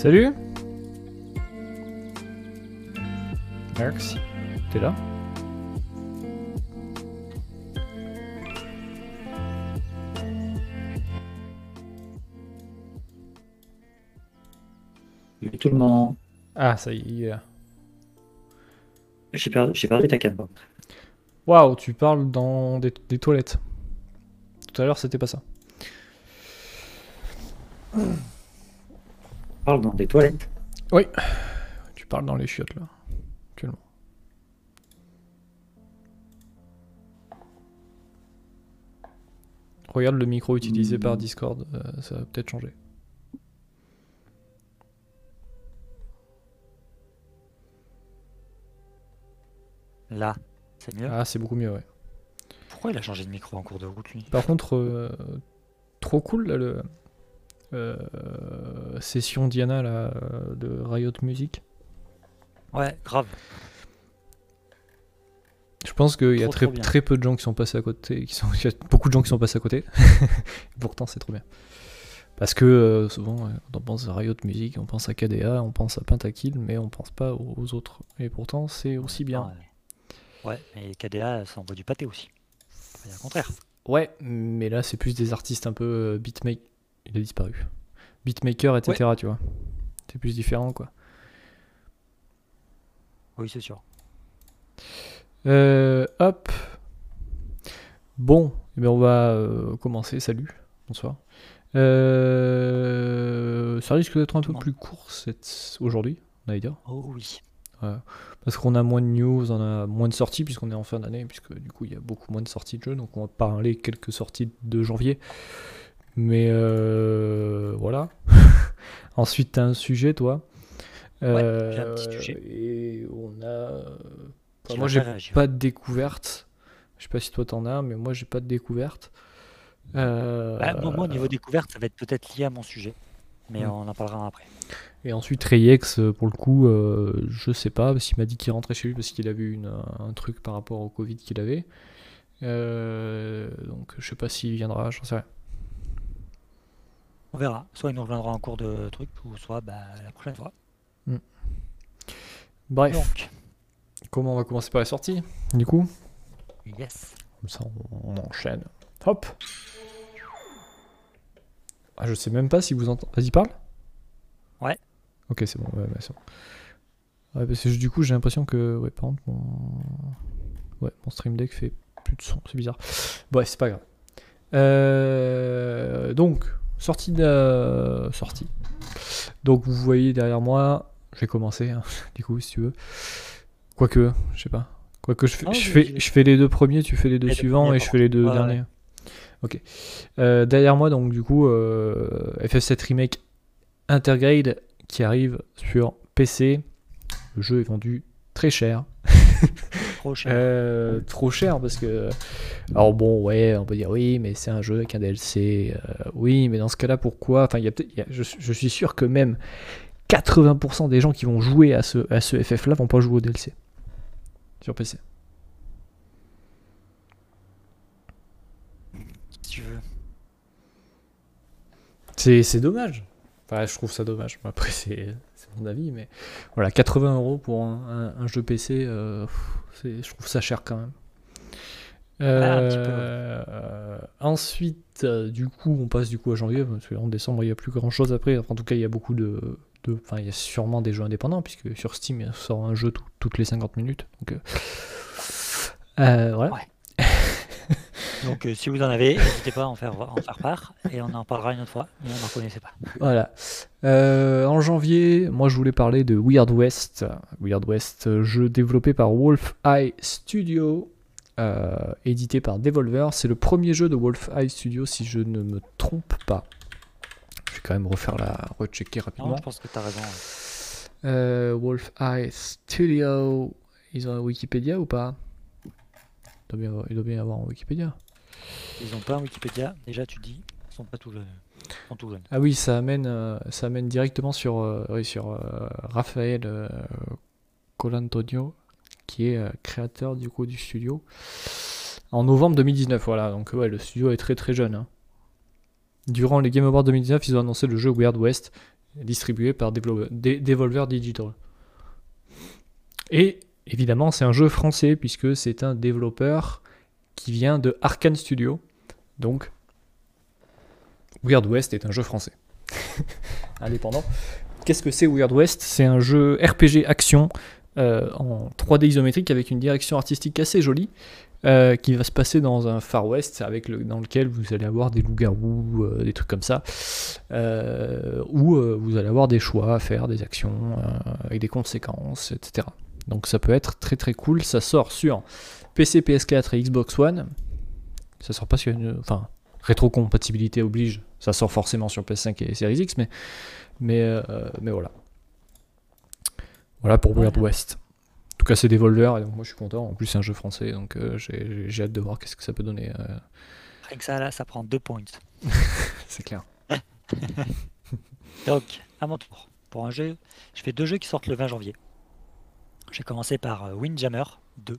Salut Max, t'es là? Salut tout le monde. Ah, ça y est. J'ai perdu, ta canne. Waouh, tu parles dans des, des toilettes. Tout à l'heure, c'était pas ça. Je parle dans des toilettes. Oui. Tu parles dans les chiottes, là. Actuellement. Regarde le micro utilisé par Discord, euh, ça va peut-être changer. Là, c'est mieux. Ah, c'est beaucoup mieux, ouais. Pourquoi il a changé de micro en cours de route, lui? Par contre, euh, trop cool là, le session Diana là, euh, de Riot Music. Ouais, grave. Je pense qu'il y a très, très peu de gens qui sont passés à côté. Qui sont, il y a beaucoup de gens qui sont passés à côté. Pourtant, c'est trop bien. Parce que euh, souvent, euh, on pense à Riot Music, on pense à KDA, on pense à Pentakill, mais on pense pas aux, aux autres. Et pourtant, c'est aussi bien. Ouais, mais KDA, ça envoie du pâté aussi. Le contraire. Ouais, mais là, c'est plus des artistes un peu beatmaker. Il a disparu. Beatmaker, etc. Tu vois. C'est plus différent, quoi. Oui, c'est sûr. Euh, hop. Bon, eh bien on va euh, commencer. Salut, bonsoir. Euh, ça risque d'être un peu plus court cette... aujourd'hui, on allait dire. Oh oui. Parce qu'on a moins de news, on a moins de sorties, puisqu'on est en fin d'année, puisque du coup il y a beaucoup moins de sorties de jeux. Donc on va parler quelques sorties de janvier. Mais euh, voilà. Ensuite, tu as un sujet, toi. j'ai un petit Euh, sujet. Et on a. Qui moi, j'ai pas de découverte. Je sais pas si toi t'en as, mais moi j'ai pas de découverte. Euh, Bah, moi, moi, au niveau découverte, ça va être peut-être lié à mon sujet. Mais Hmm. on en parlera après. Et ensuite Reyex, euh, pour le coup, euh, je sais pas, parce qu'il m'a dit qu'il rentrait chez lui parce qu'il avait eu une- un truc par rapport au Covid qu'il avait. Euh, donc je sais pas s'il viendra, j'en sais rien. On verra. Soit il nous reviendra en cours de truc, ou soit bah, la prochaine fois. Bref, Donc, comment on va commencer par les sorties Du coup, yes. comme ça on, enchaîne. Hop ah, Je sais même pas si vous entendez. Vas-y, parle Ouais. Ok, c'est bon, ouais, ouais, c'est bon. Ouais, parce que du coup, j'ai l'impression que. Ouais, par contre, mon. Ouais, mon stream deck fait plus de son, c'est bizarre. Bref, c'est pas grave. Euh, donc, sortie de. Sortie. Donc, vous voyez derrière moi, je vais commencer, hein, du coup, si tu veux. Quoique, je sais pas. Quoique, je fais, Non, je, fais, je fais les deux premiers, tu fais les deux Les suivants et je fais les deux. Ouais, derniers. Ok. Euh, derrière moi, donc, du coup, euh, FF7 Remake Intergrade qui arrive sur PC. Le jeu est vendu très cher. Trop cher. Euh, trop cher parce que. Alors bon, ouais, on peut dire oui, mais c'est un jeu avec un DLC. euh, oui, mais dans ce cas-là, pourquoi? Enfin, y a y je, je suis sûr que même 80% des gens qui vont jouer à ce, à ce FF-là vont pas jouer au DLC sur PC. Si tu veux. C'est dommage. Enfin, je trouve ça dommage. Après, c'est mon avis, mais voilà, 80 euros pour un, un- un jeu PC, euh, je trouve ça cher quand même. Ah, ouais. Euh, ensuite, euh, du coup, on passe du coup à janvier, parce qu'en décembre, il n'y a plus grand chose après. Enfin, en tout cas, il y a beaucoup de. de- Enfin, il y a sûrement des jeux indépendants, puisque sur Steam, il sort un jeu tout- toutes les 50 minutes. Donc, euh, voilà. Ouais. Donc, euh, si vous en avez, n'hésitez pas à en faire, en faire part. Et on en parlera une autre fois. Mais on n'en connaissait pas. Voilà. Euh, en janvier, moi je voulais parler de Weird West. Weird West, euh, jeu développé par Wolf Eye Studio, euh, édité par Devolver. C'est le premier jeu de Wolf Eye Studio, si je ne me trompe pas. Je vais quand même refaire la rechecker Non, rapidement. je pense que tu as raison. ouais. Wolf Eye Studio, ils ont un Wikipédia ou pas? Il doit, bien avoir, il doit bien y avoir un Wikipédia. Ils n'ont pas un Wikipédia. Déjà, tu dis, ils sont pas tout jeunes. Ah oui, ça amène, euh, ça amène directement sur, euh, sur euh, Raphaël Colantonio, qui est créateur du coup du studio. En novembre 2019, voilà. Donc le studio est très très jeune. hein. Durant les Game Awards 2019, ils ont annoncé le jeu Weird West. distribué par Devolver, De- Devolver Digital. Et évidemment, c'est un jeu français puisque c'est un développeur qui vient de Arkane Studio. Donc, Weird West est un jeu français. Indépendant. Qu'est-ce que c'est Weird West? C'est un jeu RPG action euh, en 3D isométrique avec une direction artistique assez jolie euh, qui va se passer dans un Far West avec le, dans lequel vous allez avoir des loups-garous, euh, des trucs comme ça, où vous allez avoir des choix à faire, des actions avec des conséquences, etc. Donc ça peut être très très cool. Ça sort sur PC, PS4 et Xbox One. Ça sort pas sur une, enfin rétrocompatibilité oblige. Ça sort forcément sur PS5 et Series X, mais mais euh, mais voilà. Voilà pour Weird West. En tout cas, c'est Devolver et donc moi je suis content. En plus, c'est un jeu français, donc euh, j'ai j'ai hâte de voir qu'est-ce que ça peut donner. euh, Rien que ça, là, ça prend deux points. c'est clair. Donc, à mon tour. Pour un jeu, je fais deux jeux qui sortent le 20 janvier. J'ai commencé par euh, Windjammer 2,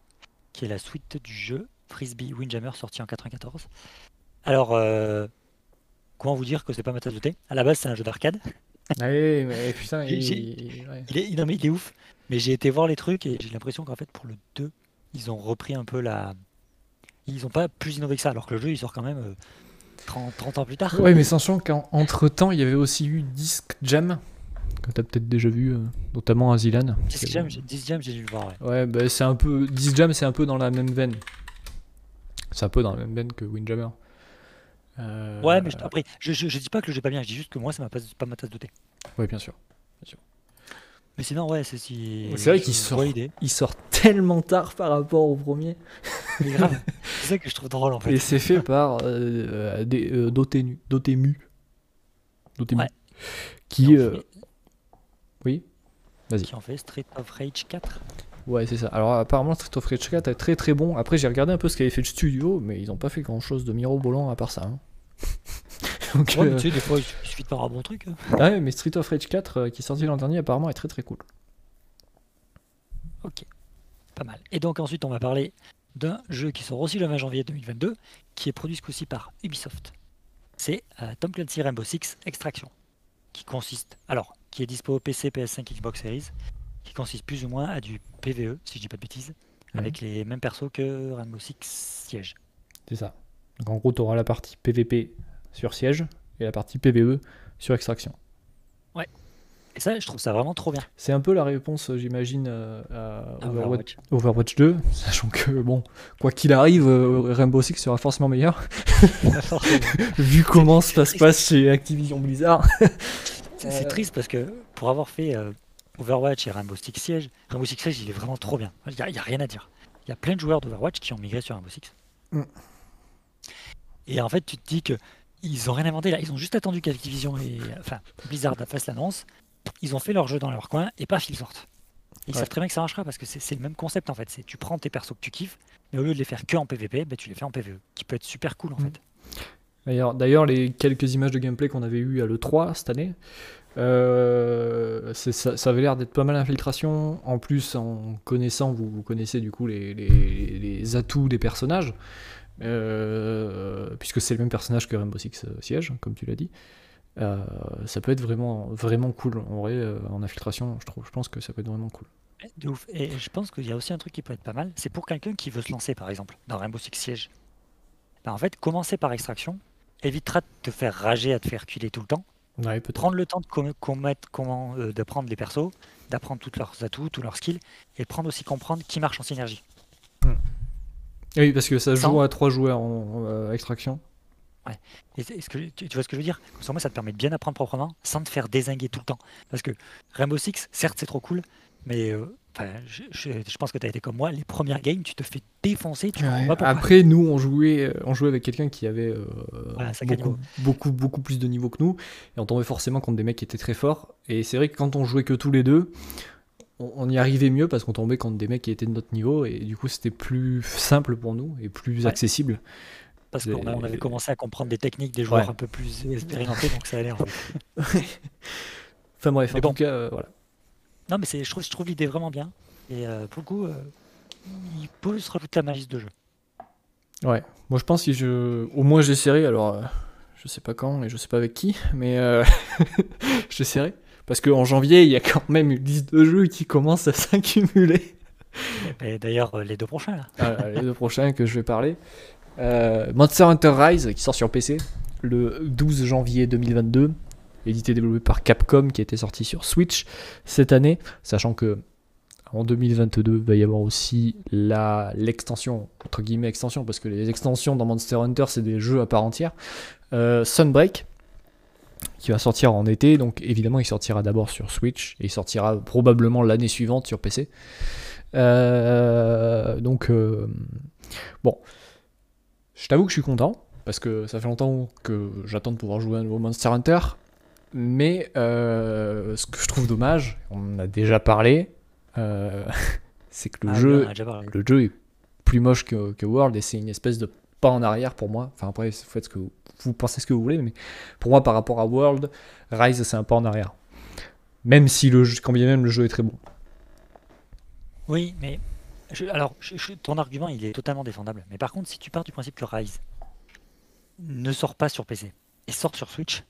qui est la suite du jeu Frisbee Windjammer sorti en 94. Alors, euh, comment vous dire que c'est pas ma tasse de thé? À la base, c'est un jeu d'arcade. Allez, mais putain, il- ouais. Est, non, mais il est ouf. Mais j'ai été voir les trucs et j'ai l'impression qu'en fait, pour le 2, ils ont repris un peu la. Ils ont pas plus innové que ça, alors que le jeu, il sort quand même euh, 30, 30 ans plus tard. Ouais, mais sachant qu'entre temps, il y avait aussi eu Disc Jam, que t'as peut-être déjà vu, euh, notamment à Zilan. Disc Jam, j'ai- dû le voir, ouais. Ouais, bah, c'est un peu. Disc Jam, c'est un peu dans la même veine. C'est un peu dans la même veine que Windjammer. Euh, Ouais, mais je- après, je, je, je dis pas que le jeu pas bien, je dis juste que moi, ça m'a pas, pas ma tasse de thé. Ouais, bien sûr. Mais sinon, ouais, c'est si. C'est vrai qu'il sort-. Il sort tellement tard par rapport au premier. Mais grave, c'est ça que je trouve drôle en fait. Et c'est fait par euh, euh, des, euh, Dotemu. Dotemu. Dotemu. Ouais. Qui. Euh, Vas-y. Qui en fait Street of Rage 4. Ouais, c'est ça. Alors apparemment, Street of Rage 4 est très très bon. Après, j'ai regardé un peu ce qu'avait fait le studio, mais ils ont pas fait grand chose de mirobolant à part ça. hein. Donc, Ouais, mais euh, tu sais, des fois, il suffit de faire un bon truc. hein. ouais, mais Street of Rage 4 euh, qui est sorti l'an dernier, apparemment, est très très cool. Ok, pas mal. Et donc ensuite, on va parler d'un jeu qui sort aussi le 20 janvier 2022, qui est produit ce coup-ci par Ubisoft. C'est euh, Tom Clancy Rainbow Six Extraction, qui consiste, alors, qui est dispo PC, PS5, Xbox Series, qui consiste plus ou moins à du PVE, si je dis pas de bêtises, Mhm. avec les mêmes persos que Rainbow Six Siege. C'est ça. Donc en gros, tu auras la partie PVP sur siège et la partie PVE sur extraction. Et ça, je trouve ça vraiment trop bien. C'est un peu la réponse, j'imagine, euh, à Overwatch. Overwatch 2, sachant que, bon, quoi qu'il arrive, euh, Rainbow Six sera forcément meilleur, vu comment ça se passe chez Activision Blizzard. C'est Euh, triste parce que pour avoir fait euh, Overwatch et Rainbow Six Siege, Rainbow Six Siege il est vraiment trop bien. Il n'y a, il y a rien à dire. Il y a plein de joueurs d'Overwatch qui ont migré sur Rainbow Six. Mm. Et en fait, tu te dis que ils ont rien inventé là. Ils ont juste attendu qu'Activision et enfin Blizzard fasse l'annonce. Ils ont fait leur jeu dans leur coin et paf, ils sortent. Ils Ouais. savent très bien que ça marchera parce que c'est c'est le même concept en fait. C'est tu prends tes persos que tu kiffes, mais au lieu de les faire que en PvP, ben, tu les fais en PvE, qui peut être super cool en Mm. fait. D'ailleurs, les quelques images de gameplay qu'on avait eues à l'E3 cette année, euh, ça, avait l'air d'être pas mal d'infiltration. En plus, en connaissant, vous, vous connaissez du coup les, les- les atouts des personnages, euh, puisque c'est le même personnage que Rainbow Six euh, Siege, comme tu l'as dit. Ça peut être vraiment, vraiment cool. En vrai, en infiltration, je, trouve, je pense que ça peut être vraiment cool. De ouf. Et je pense qu'il y a aussi un truc qui peut être pas mal, c'est pour quelqu'un qui veut se lancer par exemple dans Rainbow Six Siege. Ben, en fait, commencer par extraction évitera de te faire rager, à te faire culer tout le temps. Ouais. Prendre le temps de com- commettre comment euh, de prendre les persos, d'apprendre tous leurs atouts, tous leurs skills, et prendre aussi comprendre qui marche en synergie. Oui, parce que ça joue à trois joueurs en, euh, extraction. Et est-ce que, tu, tu vois ce que je veux dire? Comme ça, moi, ça te permet de bien apprendre proprement sans te faire désinguer tout le temps. Parce que Rainbow Six, certes, c'est trop cool, mais euh, je, je- je pense que tu as été comme moi. Les premières games, tu te fais défoncer, tu Ouais. Après, nous, on jouait, euh, on jouait avec quelqu'un qui avait euh, Voilà, beaucoup, beaucoup, beaucoup plus de niveau que nous, et on tombait forcément contre des mecs qui étaient très forts. Et c'est vrai que quand on jouait que tous les deux, on, on y arrivait mieux parce qu'on tombait contre des mecs qui étaient de notre niveau, et du coup, c'était plus simple pour nous et plus Ouais. accessible. Parce qu'on avait commencé à comprendre des techniques des joueurs Ouais. un peu plus expérimentés, donc ça allait. En fait. Enfin bref, Mais en bon. tout cas, euh, voilà. Non, mais je trouve, je trouve l'idée vraiment bien. Et euh, pour le coup, euh, il peut se rajouter la magie de jeu. Ouais, moi je pense que je, au moins j'essaierai. Alors, euh, je sais pas quand et je sais pas avec qui, mais euh, j'essaierai. Parce qu'en janvier, il y a quand même une liste de jeux qui commence à s'accumuler. Et D'ailleurs, les deux prochains, là. Ah, les deux prochains que je vais parler. Monster Hunter Rise qui sort sur PC le 12 janvier 2022, édité et développé par Capcom qui était sorti sur Switch cette année, sachant que en 2022 il va y avoir aussi l'extension entre guillemets extension parce que les extensions dans Monster Hunter c'est des jeux à part entière. Euh, Sunbreak qui va sortir en été, donc évidemment il sortira d'abord sur Switch et il sortira probablement l'année suivante sur PC. Euh, donc euh, bon, je t'avoue que je suis content parce que ça fait longtemps que j'attends de pouvoir jouer à un nouveau Monster Hunter. Mais euh, ce que je trouve dommage, on en a déjà parlé, euh, c'est que le, Ah, jeu, le jeu est plus moche que, que World et c'est une espèce de pas en arrière pour moi. Enfin après, vous faites ce que vous, vous pensez ce que vous voulez, mais pour moi par rapport à World, Rise c'est un pas en arrière. Même si le jeu, quand bien même le jeu est très bon. Oui, mais je- alors je- je- ton argument il est totalement défendable. Mais par contre, si tu pars du principe que Rise ne sort pas sur PC et sort sur Switch,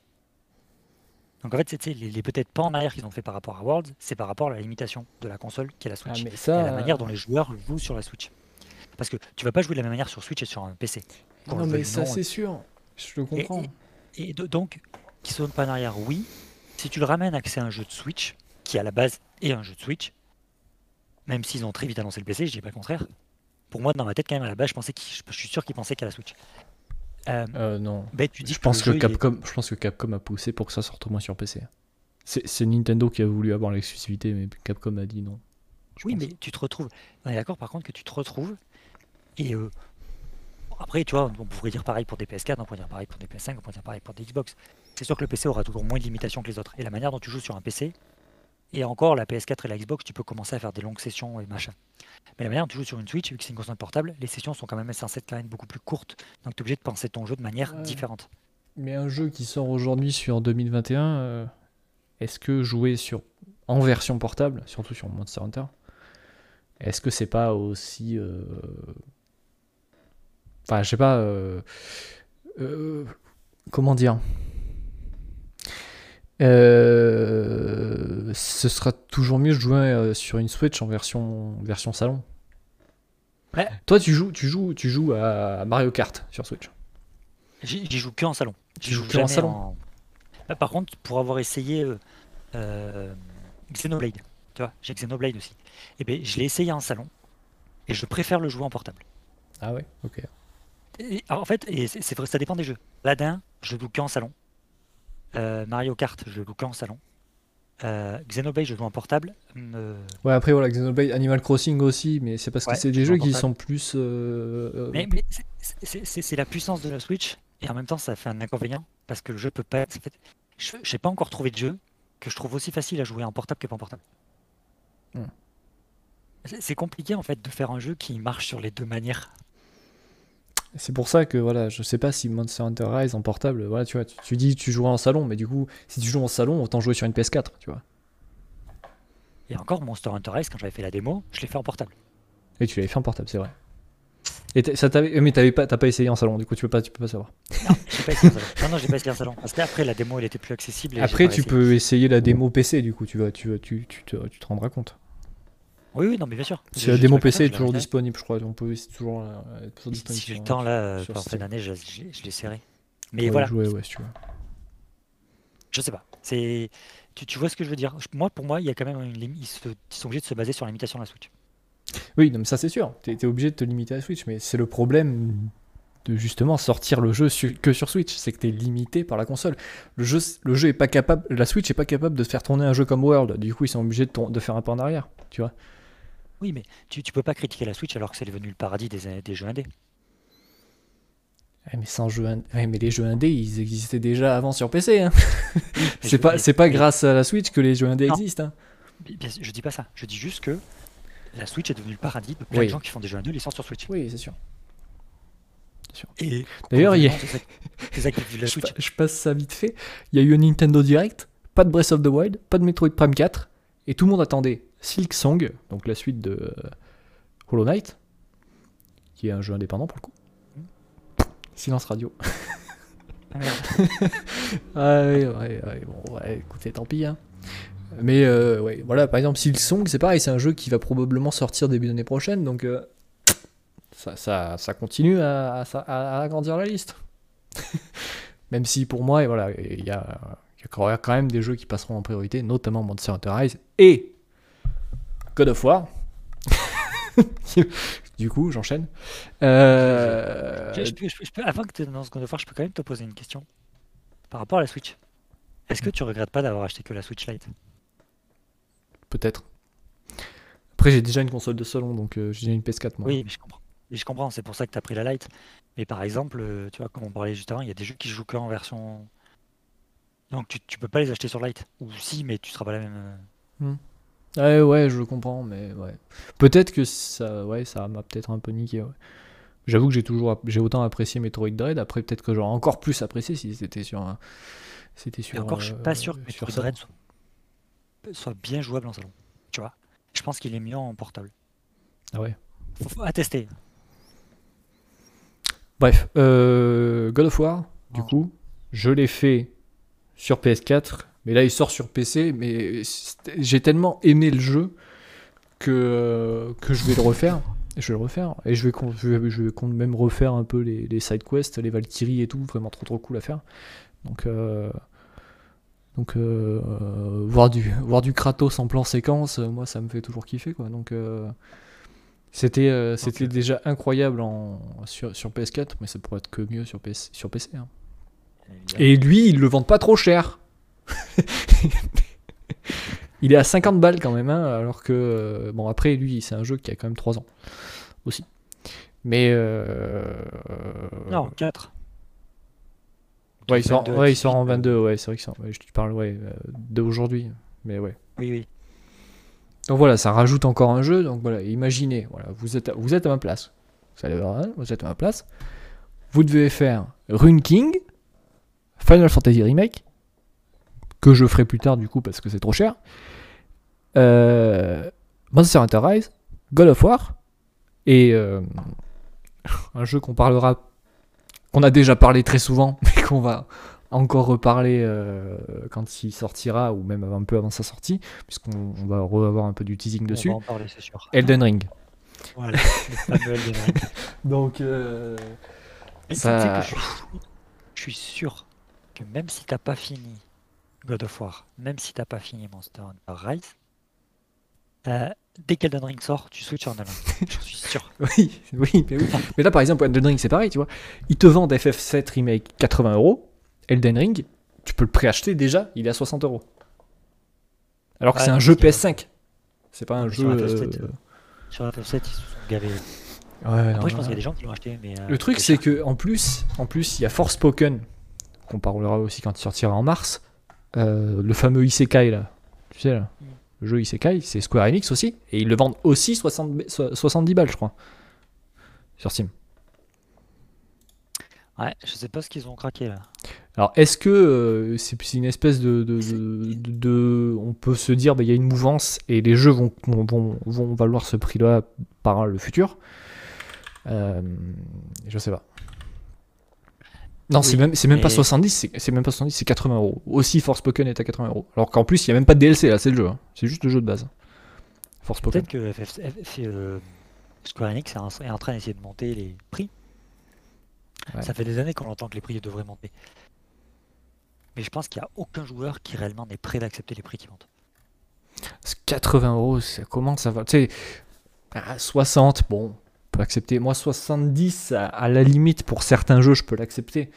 donc en fait, c'est les, les peut-être pas en arrière qu'ils ont fait par rapport à World, c'est par rapport à la limitation de la console qui est la Ah, Switch mais et la manière dont les joueurs jouent sur la Switch. Parce que tu vas pas jouer de la même manière sur Switch et sur un PC. non mais ça c'est sûr, je le comprends. Et donc, qui sont pas en arrière, oui. Si tu le ramènes à que c'est un jeu de Switch, qui à la base est un jeu de Switch, même s'ils ont très vite annoncé le PC, je dis pas le contraire. Pour moi, dans ma tête, quand même, à la base, je pensais qu'ils- je suis sûr qu'ils pensaient qu'à la Switch. Euh, Euh, non. ben, tu dis Je pense, que est- Capcom, je pense que Capcom a poussé pour que ça sorte au moins sur PC. C'est Nintendo qui a voulu avoir l'exclusivité, mais Capcom a dit non. Oui, pense. mais tu te retrouves. On est d'accord, par contre, que tu te retrouves. Et euh, après, tu vois, on pourrait dire pareil pour des PS4, on pourrait dire pareil pour des PS5, on pourrait dire pareil pour des Xbox. C'est sûr que le PC aura toujours moins de limitations que les autres. Et la manière dont tu joues sur un PC, et encore la PS4 et la Xbox, tu peux commencer à faire des longues sessions et machin. Mais la manière dont tu joues sur une Switch, vu que c'est une console portable, les sessions sont quand même censées être quand même beaucoup plus courtes. Donc tu es obligé de penser ton jeu de manière Ouais. différente. Mais un jeu qui sort aujourd'hui sur 2021, euh, est-ce que jouer sur en version portable, surtout sur Monster Hunter, est-ce que c'est pas aussi, euh, enfin, je sais pas, euh, comment dire, Euh, ce sera toujours mieux de jouer euh, sur une Switch en version version salon. Ouais. Toi, tu joues, tu joues, tu joues à Mario Kart sur Switch. J'y joue que en salon. Tu J'y joues joue que en jamais salon en- Par contre, pour avoir essayé euh, euh, Xenoblade, tu vois, j'ai Xenoblade aussi. Et ben, je l'ai essayé en salon et je préfère le jouer en portable. Ah ouais, ok. Et, alors, en fait, et c'est vrai, ça dépend des jeux. Ladin, je joue qu'en salon. Euh, Mario Kart, je le joue qu'en salon. Euh, Xenoblade, je joue en portable. Euh, Ouais, après voilà, Xenoblade, Animal Crossing aussi, mais c'est parce que Ouais, c'est des jeux qui sont plus. euh, mais mais c'est- la puissance de la Switch et en même temps, ça fait un inconvénient parce que le jeu peut pas. je n'ai pas encore trouvé de jeu que je trouve aussi facile à jouer en portable que pas en portable. Hmm. C'est compliqué en fait de faire un jeu qui marche sur les deux manières. C'est pour ça que voilà, je sais pas si Monster Hunter Rise en portable, voilà, tu vois, tu, tu dis tu joues en salon, mais du coup, si tu joues en salon, autant jouer sur une PS4, tu vois. Et encore, Monster Hunter Rise, quand j'avais fait la démo, je l'ai fait en portable. Et tu l'avais fait en portable, c'est vrai. Et ça t'avait, mais t'avais pas, t'as pas essayé en salon, du coup, tu peux pas, tu peux pas savoir. J'ai pas essayé en salon. Non, non, j'ai pas essayé en salon. Parce qu'après, la démo, elle était plus accessible. et Après, tu essayé. peux essayer la démo PC, du coup, tu vas, tu vas, tu, tu te, tu te rendras compte. Oui, oui, non, mais bien sûr. Si la démo PC est toujours disponible, je crois, on peut toujours, euh, être. Si j'ai le temps, là, par fin d'année, je, je, l'essaierai. Mais voilà, jouer, ouais, si tu veux. je sais pas. C'est... Tu, tu vois ce que je veux dire? Moi, pour moi, il y a quand même une limite. Ils, se- ils sont obligés de se baser sur la limitation de la Switch. Oui, non, mais ça c'est sûr. T'es es obligé de te limiter à la Switch, mais c'est le problème de justement sortir le jeu su- que sur Switch, c'est que t'es limité par la console. Le jeu, le jeu est pas capable, la Switch est pas capable de faire tourner un jeu comme World. Du coup, ils sont obligés de, de faire un pas en arrière, tu vois. Oui, mais tu, tu peux pas critiquer la Switch alors que c'est devenu le paradis des, des jeux indés. Ouais, mais sans jeu, ind- ouais, mais les jeux indés, ils existaient déjà avant sur PC. Hein. C'est pas, c'est pas grâce à la Switch que les jeux indés Non. existent. hein. je dis pas ça. Je dis juste que la Switch est devenue le paradis de plein Oui. de gens qui font des jeux indés, sortent sur Switch. Oui, c'est sûr. Et D'ailleurs, il y a- ça- ça Je, pa- je passe ça vite fait. Il y a eu un Nintendo Direct, pas de Breath of the Wild, pas de Metroid Prime 4, et tout le monde attendait Silk Song, donc la suite de euh, Hollow Knight, qui est un jeu indépendant pour le coup. Silence radio. Ah, merde. Ah ouais, ouais, ouais, bon, ouais, écoutez, tant pis. hein. Mais euh, ouais, voilà, par exemple, Silksong, c'est pareil, c'est un jeu qui va probablement sortir début d'année prochaine, donc euh, ça, ça, ça continue à, à- à agrandir la liste. même si pour moi, et voilà, il y a, il y a quand même des jeux qui passeront en priorité, notamment Monster Hunter Rise et God of War. du coup, j'enchaîne. Euh, Je- je je avant que tu annonces God of War, je peux quand même te poser une question par rapport à la Switch. Est-ce que tu regrettes pas d'avoir acheté que la Switch Lite? Peut-être. Après, j'ai déjà une console de salon, donc euh, j'ai déjà une PS4 moi. Oui, mais je comprends. Et je comprends, c'est pour ça que tu as pris la Lite. Mais par exemple, euh, tu vois, comme on parlait juste avant, il y a des jeux qui jouent que en version. Donc tu, tu peux pas les acheter sur Lite. Ou si, mais tu seras pas la même. euh, Ouais, ouais, je comprends, mais ouais. Peut-être que ça, ouais, ça m'a peut-être un peu niqué. ouais. J'avoue que j'ai toujours, j'ai autant apprécié Metroid Dread. Après, peut-être que j'aurais encore plus apprécié si c'était sur, un- c'était Et sur. encore, je suis euh, pas sûr que sur Metroid ça. Dread soit, soit bien jouable en salon. Tu vois Je pense qu'il est mieux en portable. Ah ouais. Faut, faut attester. Bref, euh, God of War, du Oh. coup, je l'ai fait sur PS4, mais là il sort sur PC, mais j'ai tellement aimé le jeu que, que je vais le refaire. Je vais le refaire, et je vais, con- je vais, je vais con- même refaire un peu les, les side quests, les Valkyries et tout, vraiment trop trop cool à faire. Donc, euh, donc euh, voir, du, voir du Kratos en plan séquence, moi ça me fait toujours kiffer quoi. Donc, euh, c'était c'était déjà incroyable en, sur, sur PS4, mais ça pourrait être que mieux sur, PS, sur PC. hein. Et lui, ils le vendent pas trop cher. il est à 50 balles quand même, hein, alors que. euh, bon, après, lui, c'est un jeu qui a quand même 3 ans aussi. Mais. euh, Non, 4. Ouais, il sort, 22 à ouais, il sort 18, en 22, ouais, c'est vrai que ça, ouais, je te parle ouais, euh, d'aujourd'hui. Mais ouais. Oui, oui. Donc voilà, ça rajoute encore un jeu. Donc voilà, imaginez, voilà, vous êtes, à- vous êtes à ma place. Vous allez voir, hein, vous êtes à ma place. Vous devez faire Rune King, Final Fantasy Remake, que je ferai plus tard du coup parce que c'est trop cher. Euh, Monster Hunter Rise, God of War et euh, un jeu qu'on parlera, qu'on a déjà parlé très souvent, mais qu'on va encore reparler euh, quand il sortira ou même un peu avant sa sortie, puisqu'on on va re- avoir un peu du teasing dessus. On va en parler, c'est sûr. Elden Ring. Voilà, le fameux Elden Ring. Donc, euh, Ça- tu sais que je suis, je suis sûr que même si t'as pas fini God of War, même si t'as pas fini Monster Hunter Rise, euh, dès qu'Elden Ring sort, tu switches en Elden. J'en suis sûr. oui, oui, mais oui. Mais là, par exemple, Elden Ring, c'est pareil, tu vois. Ils te vendent FF7 Remake 80 euros. Elden Ring, tu peux le préacheter déjà, il est à 60 euros. Alors que Ouais, c'est un parce jeu que- PS5. C'est pas un jeu. sur FF7, euh, FF7, ils se sont gavés. ouais, non, Après, je pense qu'il y a des gens qui l'ont acheté. Mais, euh, Le truc, c'est c'est que en plus, en plus, il y a Forspoken qu'on parlera aussi quand il sortira en mars. Euh, le fameux Isekai là, tu sais là, Mm. le jeu Isekai, c'est Square Enix aussi, et ils le vendent aussi 60, ba- so- 70 balles, je crois, sur Steam. Ouais, je sais pas ce qu'ils ont craqué là. Alors, est-ce que euh, c'est une espèce de, de, de- de- de- on peut se dire, bah, il y a une mouvance et les jeux vont, vont, vont, vont valoir ce prix-là par le futur? Euh, Je sais pas. Non, c'est même, c'est même pas mais- 70, c'est même pas 70, c'est 80 euros. Aussi, Forspoken est à 80 euros. Alors qu'en plus, il y a même pas de DLC là, c'est le jeu. hein. C'est juste le jeu de base. Forspoken. Peut-être que FF, euh, Square Enix est en, train d'essayer de monter les prix. Ouais. Ça fait des années qu'on entend que les prix devraient monter. Mais je pense qu'il n'y a aucun joueur qui réellement n'est prêt d'accepter les prix qui montent. Parce que 80 euros, ça commence à va? Tu sais, à 60, bon, on peut accepter. Moi, 70, à, à la limite, pour certains jeux, je peux l'accepter.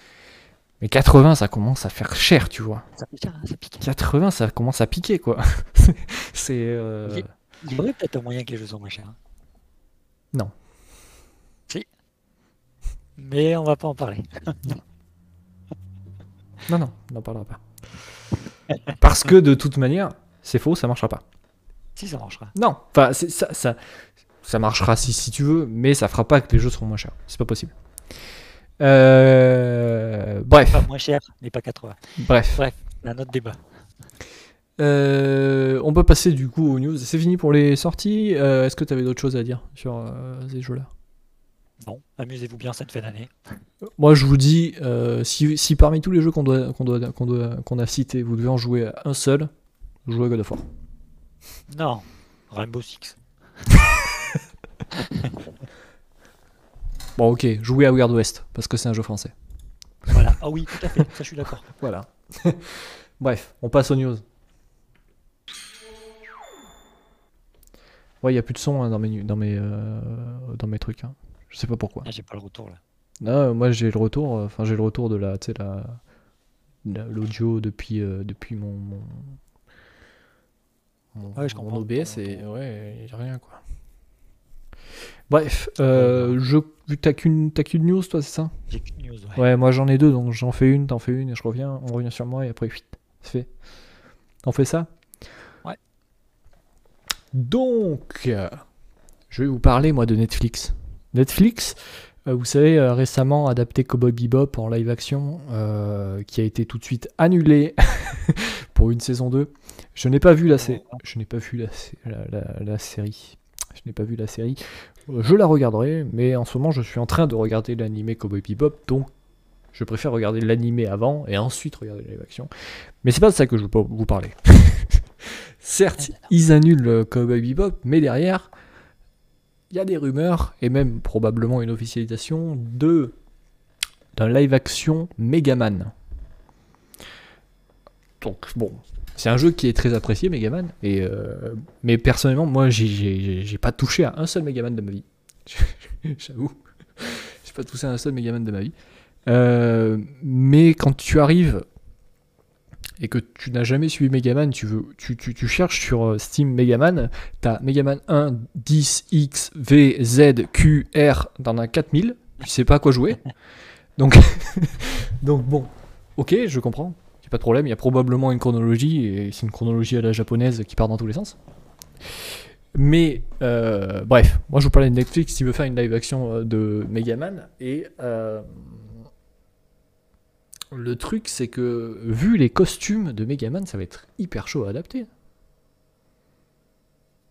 Mais 80, ça commence à faire cher, tu vois. Ça pique, ça pique. 80, ça commence à piquer, quoi. C'est. euh, Il- Il y aurait peut-être un moyen que les jeux soient moins chers. hein. Non. Si. Mais on va pas en parler. Non, non, on n'en parlera pas. Parce que de toute manière, c'est faux, ça marchera pas. Si ça marchera. Non, enfin, ça, ça marchera si, si tu veux, mais ça fera pas que les jeux seront moins chers. C'est pas possible. Euh, bref, Pas moins cher, mais pas 80. bref. C'est un autre débat. Euh, on peut passer du coup aux news. C'est fini pour les sorties. Euh, Est-ce que tu avais d'autres choses à dire sur ces jeux-là? Bon, amusez-vous bien cette fin d'année. Moi, je vous dis, si, si parmi tous les jeux qu'on doit, qu'on doit, qu'on doit, qu'on a cités, vous devez en jouer à un seul, jouez à God of War. Non, Rainbow Six. Bon, ok, jouez à Weird West, parce que c'est un jeu français. Voilà. Ah oui, tout à fait. Ça, je suis d'accord. Voilà. Bref, on passe aux news. Ouais, il n'y a plus de son hein, dans, mes, nu- dans, mes, euh, dans mes trucs. hein. Je sais pas pourquoi. Ah, j'ai pas le retour là. Non, moi j'ai le retour, euh, enfin j'ai le retour de la, tu sais, la, la- l'audio depuis, euh, depuis mon, mon, mon- Ouais, je mon comprends. OBS et ouais, y a rien quoi. Bref, euh, je, vu que t'as qu'une, t'as qu'une news toi, c'est ça? J'ai qu'une news. Ouais. Ouais, moi j'en ai deux, donc j'en fais une, t'en fais une, et je reviens, on revient sur moi et après, vite, c'est fait. On fait ça? Ouais. Donc, euh, je vais vous parler moi de Netflix. Netflix, euh, vous savez, euh, récemment adapté Cowboy Bebop en live action, qui a été tout de suite annulé pour une saison 2. Je n'ai pas vu la, sé- je n'ai pas vu la, sé- la- la- la série. Je n'ai pas vu la série. Je la regarderai, mais en ce moment, je suis en train de regarder l'animé Cowboy Bebop, donc je préfère regarder l'animé avant et ensuite regarder la live action. Mais c'est pas de ça que je veux pas vous parler. Certes, ils annulent Cowboy Bebop, mais derrière, il y a des rumeurs et même probablement une officialisation de d'un live action Megaman. Donc bon, c'est un jeu qui est très apprécié Megaman et euh, mais personnellement moi j'ai- pas touché à un seul Megaman de ma vie. J'avoue, j'ai pas touché à un seul Megaman de ma vie. Euh, mais quand tu arrives et que tu n'as jamais suivi Megaman, tu, veux, tu, tu, tu cherches sur euh, Steam Megaman, t'as Megaman 1, 10, X, V, Z, Q, R, t'en as 4000, tu sais pas à quoi jouer. Donc, donc bon, ok, je comprends, y a pas de problème, il y a probablement une chronologie, et c'est une chronologie à la japonaise qui part dans tous les sens. Mais euh, bref, moi je vous parlais de Netflix qui veut faire une live action euh, de Megaman, et euh, le truc, c'est que vu les costumes de Megaman, ça va être hyper chaud à adapter.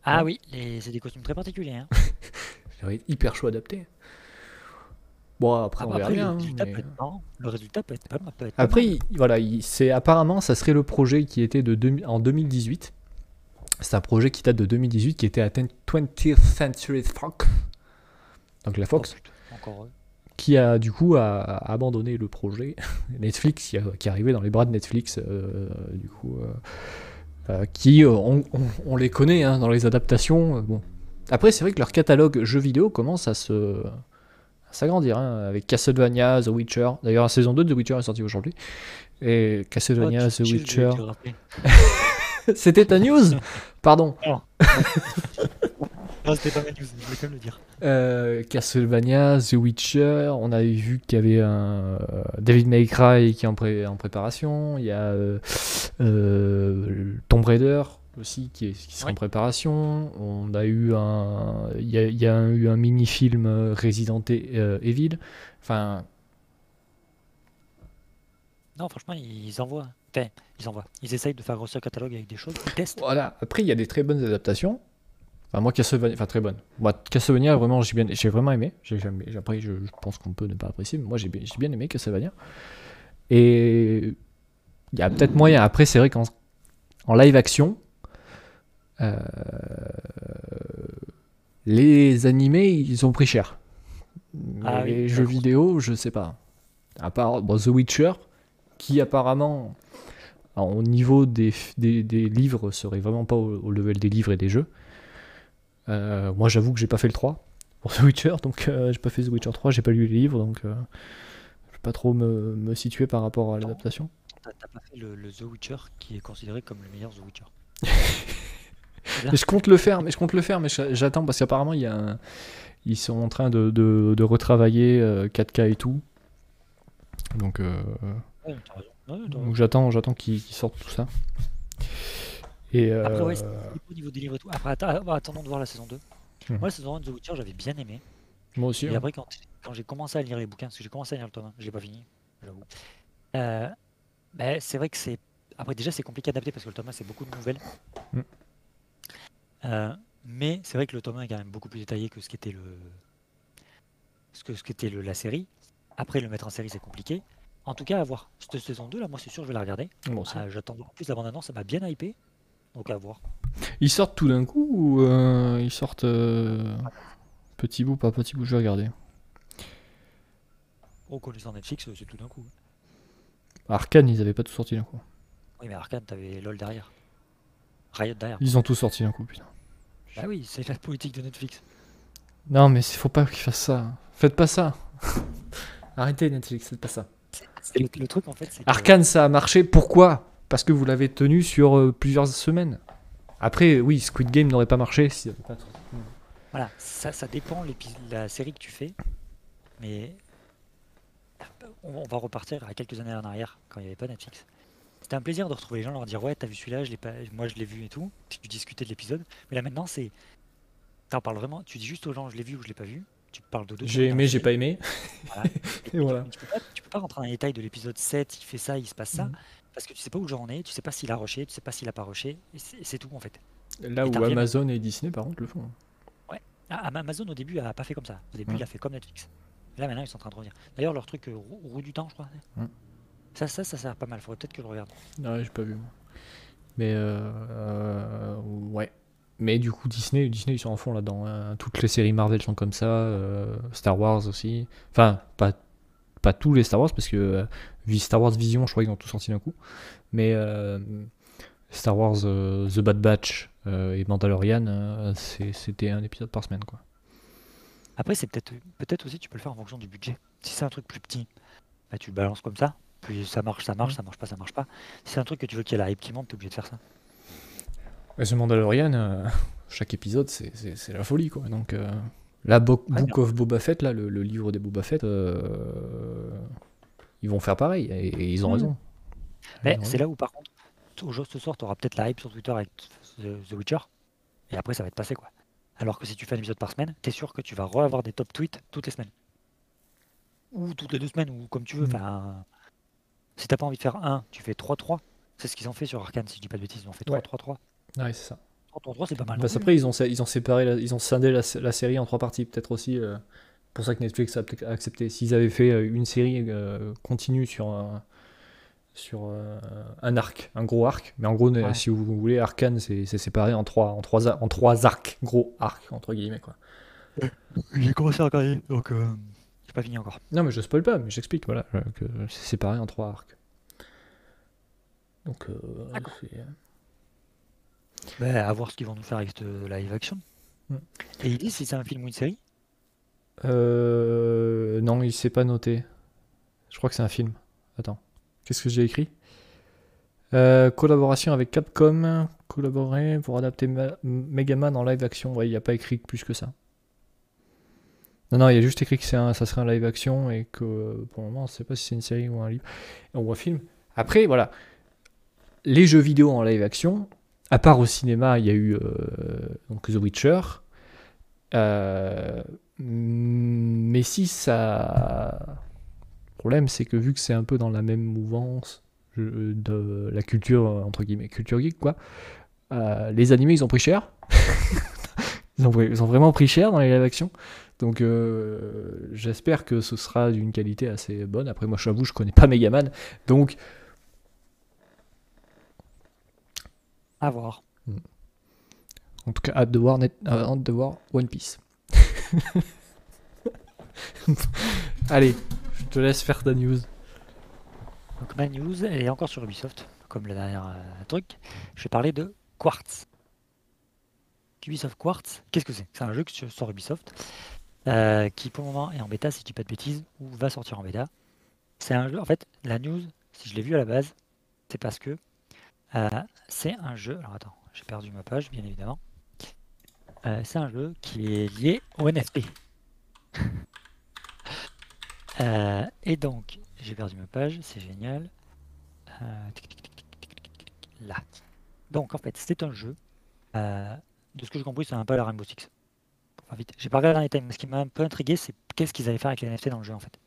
Ah Ouais. oui, c'est des costumes très particuliers. Hein. Ça va être hyper chaud à adapter. Bon, après, on Après, verra le, bien. résultat mais- peut être, non, le résultat peut être pas, être Après, mal. il- voilà, il- c'est apparemment, ça serait le projet qui était de deux- en 2018. C'est un projet qui date de 2018, qui était à 20th Century Fox. Donc la Fox, Oh, putain, encore eux. qui a du coup a, a abandonné le projet. Netflix, qui, a- qui est arrivé dans les bras de Netflix, euh, du coup, euh, euh, qui, euh, on, on- on les connaît hein, dans les adaptations. euh, bon. Après, c'est vrai que leur catalogue jeux vidéo commence à se s'agrandir, hein, avec Castlevania, The Witcher. D'ailleurs, la saison 2 de The Witcher est sortie aujourd'hui. Et Castlevania, Oh, The Witcher. C'était ta news? Pardon. Non, c'était pas ma news, je voulais quand même le dire. Euh, Castlevania, The Witcher, on avait vu qu'il y avait un euh, David May Cry qui est en, pré- en préparation, il y a euh, euh, Tomb Raider aussi qui, est, qui sera en préparation, on a eu un, il y a, il y a eu un mini-film euh, Resident E- euh, Evil, enfin, Non, franchement, ils envoient. Enfin, ils envoient. Ils essayent de faire grossir le catalogue avec des choses. Ils testent. voilà, après il y a des très bonnes adaptations, enfin moi Castlevania, enfin très bonnes, moi Castlevania vraiment j'ai bien, j'ai vraiment aimé, j'ai jamais, après je, je pense qu'on peut ne pas apprécier, mais moi j'ai bien, j'ai bien aimé Castlevania, et il y a peut-être moyen, après c'est vrai qu'en en live action, euh, les animés ils ont pris cher, Ah les oui, jeux vidéo je sais pas, à part bon, The Witcher, qui apparemment alors, au niveau des, des, des livres serait vraiment pas au, au level des livres et des jeux. Euh, moi j'avoue que j'ai pas fait le 3 pour The Witcher, donc euh, j'ai pas fait The Witcher 3, j'ai pas lu les livres, donc euh, je vais pas trop me, me situer par rapport à l'adaptation. T'as t'as pas fait le, le The Witcher qui est considéré comme le meilleur The Witcher. Mais je compte le faire, mais je compte le faire, mais j'a- j'attends parce qu'apparemment il y a un- ils sont en train de, de, de retravailler euh, 4K et tout. Donc, euh, Ouais, donc j'attends, j'attends qu'ils sortent tout ça. Et euh, Après, ouais, au niveau des livres et tout. Après, atta- bah, attendons de voir la saison 2. Mhm. Moi, la saison 1 de The Witcher, j'avais bien aimé. moi aussi. Et hein. après, quand, quand j'ai commencé à lire les bouquins, parce que j'ai commencé à lire le tome 1, je l'ai pas fini, j'avoue. Euh, ben, c'est vrai que c'est. Après, déjà, c'est compliqué à adapter parce que le tome 1, c'est beaucoup de nouvelles. Mm. Euh, mais c'est vrai que le tome 1 est quand même beaucoup plus détaillé que ce qu'était le. Ce que ce qu'était le- la série. Après, le mettre en série, c'est compliqué. En tout cas, à voir. Cette saison 2, là, moi, c'est sûr, je vais la regarder. Aussi. Euh, J'attends beaucoup plus la bande-annonce, ça m'a bien hypé. Donc à voir. Ils sortent tout d'un coup ou euh, ils sortent euh, petit bout par petit bout? Je vais regarder. Au connaissant Netflix, c'est tout d'un coup. Arkane, ils avaient pas tout sorti d'un coup. Oui, mais Arkane, t'avais LOL derrière. Riot derrière. Ils ont tout sorti d'un coup, putain. Bah oui, c'est la politique de Netflix. Non, mais il faut pas qu'ils fassent ça. Faites pas ça. Arrêtez Netflix, faites pas ça. C'est le, le truc en fait, que- Arkane, ça a marché. Pourquoi? Parce que vous l'avez tenu sur euh, plusieurs semaines. Après, oui, Squid Game n'aurait pas marché de- Voilà, ça, ça dépend l'épi- la série que tu fais. Mais on, on va repartir à quelques années en arrière, quand il n'y avait pas Netflix. C'était un plaisir de retrouver les gens, leur dire ouais, t'as vu celui-là, je l'ai pas, moi je l'ai vu et tout. Tu discutais de l'épisode. Mais là maintenant, c'est, t'en parles vraiment. Tu dis juste aux gens, je l'ai vu ou je l'ai pas vu. Tu parles de deux. J'ai aimé, j'ai pas aimé. Voilà. Et voilà. Tu peux, pas, tu peux pas rentrer dans les détails de l'épisode 7, il fait ça, il se passe ça, Mhm. parce que tu sais pas où le genre en est, tu sais pas s'il a rushé, tu sais pas s'il a pas rushé, et c'est tout en fait. Là Et où Amazon et Disney, par contre, le font. Ah, Am- Amazon au début a pas fait comme ça. Au début, Ouais. il a fait comme Netflix. Là maintenant, ils sont en train de revenir. D'ailleurs, leur truc euh, roue, roue du temps, je crois. Ouais. Ça, ça, ça sert pas mal. Faudrait peut-être que je regarde. Ouais, j'ai pas vu. moi. Mais euh, euh, ouais. Mais du coup, Disney, Disney, ils sont en fond là-dedans. hein. Toutes les séries Marvel sont comme ça. euh, Star Wars aussi. Enfin, pas, pas tous les Star Wars, parce que euh, vi- Star Wars Vision, je crois qu'ils ont tout sorti d'un coup. Mais euh, Star Wars euh, The Bad Batch euh, et Mandalorian, euh, c'est- c'était un épisode par semaine, quoi. Après, c'est peut-être peut-être aussi tu peux le faire en fonction du budget. Si c'est un truc plus petit, bah, tu le balances comme ça. Puis ça marche, ça marche, Ouais. ça marche pas, ça marche pas. Si c'est un truc que tu veux qu'il y ait la hype qui monte, t'es obligé de faire ça. Mais ce Mandalorian, euh, chaque épisode, c'est- la folie, quoi. Donc, euh, la Bo- Ouais, Book of Boba Fett, là, le, le livre des Boba Fett, euh, ils vont faire pareil, et, et ils ont Mhm. raison. Mais c'est là où, par contre, au jour ce soir, tu auras peut-être la hype sur Twitter avec The, The Witcher. Et après, ça va être passé, quoi. Alors que si tu fais un épisode par semaine, t'es sûr que tu vas re-avoir des top tweets toutes les semaines. Ou toutes les deux semaines, ou comme tu veux. Mm. Enfin, si t'as pas envie de faire un, tu fais 3-3. C'est ce qu'ils ont fait sur Arkane, si je dis pas de bêtises. Ils ont fait Ouais. 3-3-3. Ouais, c'est ça. 3-3-3, c'est pas mal. Parce plus. après, ils ont, sé- ils ont séparé, la- ils ont scindé la, la série en trois parties, peut-être aussi. euh, pour ça que Netflix a peut-être accepté. S'ils avaient fait euh, une série euh, continue sur, un, sur euh, un arc, un gros arc, mais en gros, Ouais. si vous voulez, Arkane, c'est c'est séparé en trois, en, trois, a- en trois arcs, gros arcs, entre guillemets, quoi. J'ai commencé à regarder, donc pas fini encore. Non, mais je spoil pas, mais j'explique, voilà, euh, que c'est séparé en trois arcs. Donc, euh, c'est- Bah, à voir ce qu'ils vont nous faire avec ce live action. Mm. Et ils disent si c'est un film ou une série? Euh, non, il s'est pas noté. Je crois que c'est un film. Attends, qu'est-ce que j'ai écrit? Euh, Collaboration avec Capcom, collaborer pour adapter Ma- Megaman en live action. Ouais, il n'y a pas écrit plus que ça. Non, non, il y a juste écrit que ça serait un live action et que pour le moment, on ne sait pas si c'est une série ou un livre ou un film. Après, voilà, les jeux vidéo en live action, à part au cinéma, il y a eu euh, donc The Witcher. Euh, mais si ça. Le problème, c'est que vu que c'est un peu dans la même mouvance de la culture, euh, entre guillemets, culture geek, quoi, euh, les animés, ils ont pris cher. ils, ont, ils ont vraiment pris cher dans les live action. Donc, euh, j'espère que ce sera d'une qualité assez bonne. Après, moi, j'avoue, je connais pas Megaman. Donc, À voir. en tout cas, hâte de voir, net, euh, hâte de voir One Piece. Allez, je te laisse faire ta news. Donc ma news, elle est encore sur Ubisoft, comme le dernier euh, truc. Je vais parler de Quartz. Ubisoft Quartz, qu'est-ce que c'est? C'est un jeu qui sort Ubisoft, euh, qui pour le moment est en bêta, si je dis pas de bêtises, ou va sortir en bêta. C'est un jeu, en fait, la news, si je l'ai vu à la base, c'est parce que euh, c'est un jeu. Alors attends, j'ai perdu ma page, bien évidemment. Euh, c'est un jeu qui est lié au NFP. et donc, j'ai perdu ma page, c'est génial. là. Donc en fait, c'est un jeu. de ce que j'ai compris, ça n'a pas la Rainbow Six. Vite. J'ai pas regardé dans les thèmes, mais ce qui m'a un peu intrigué, c'est qu'est-ce qu'ils allaient faire avec les NFT dans le jeu en fait.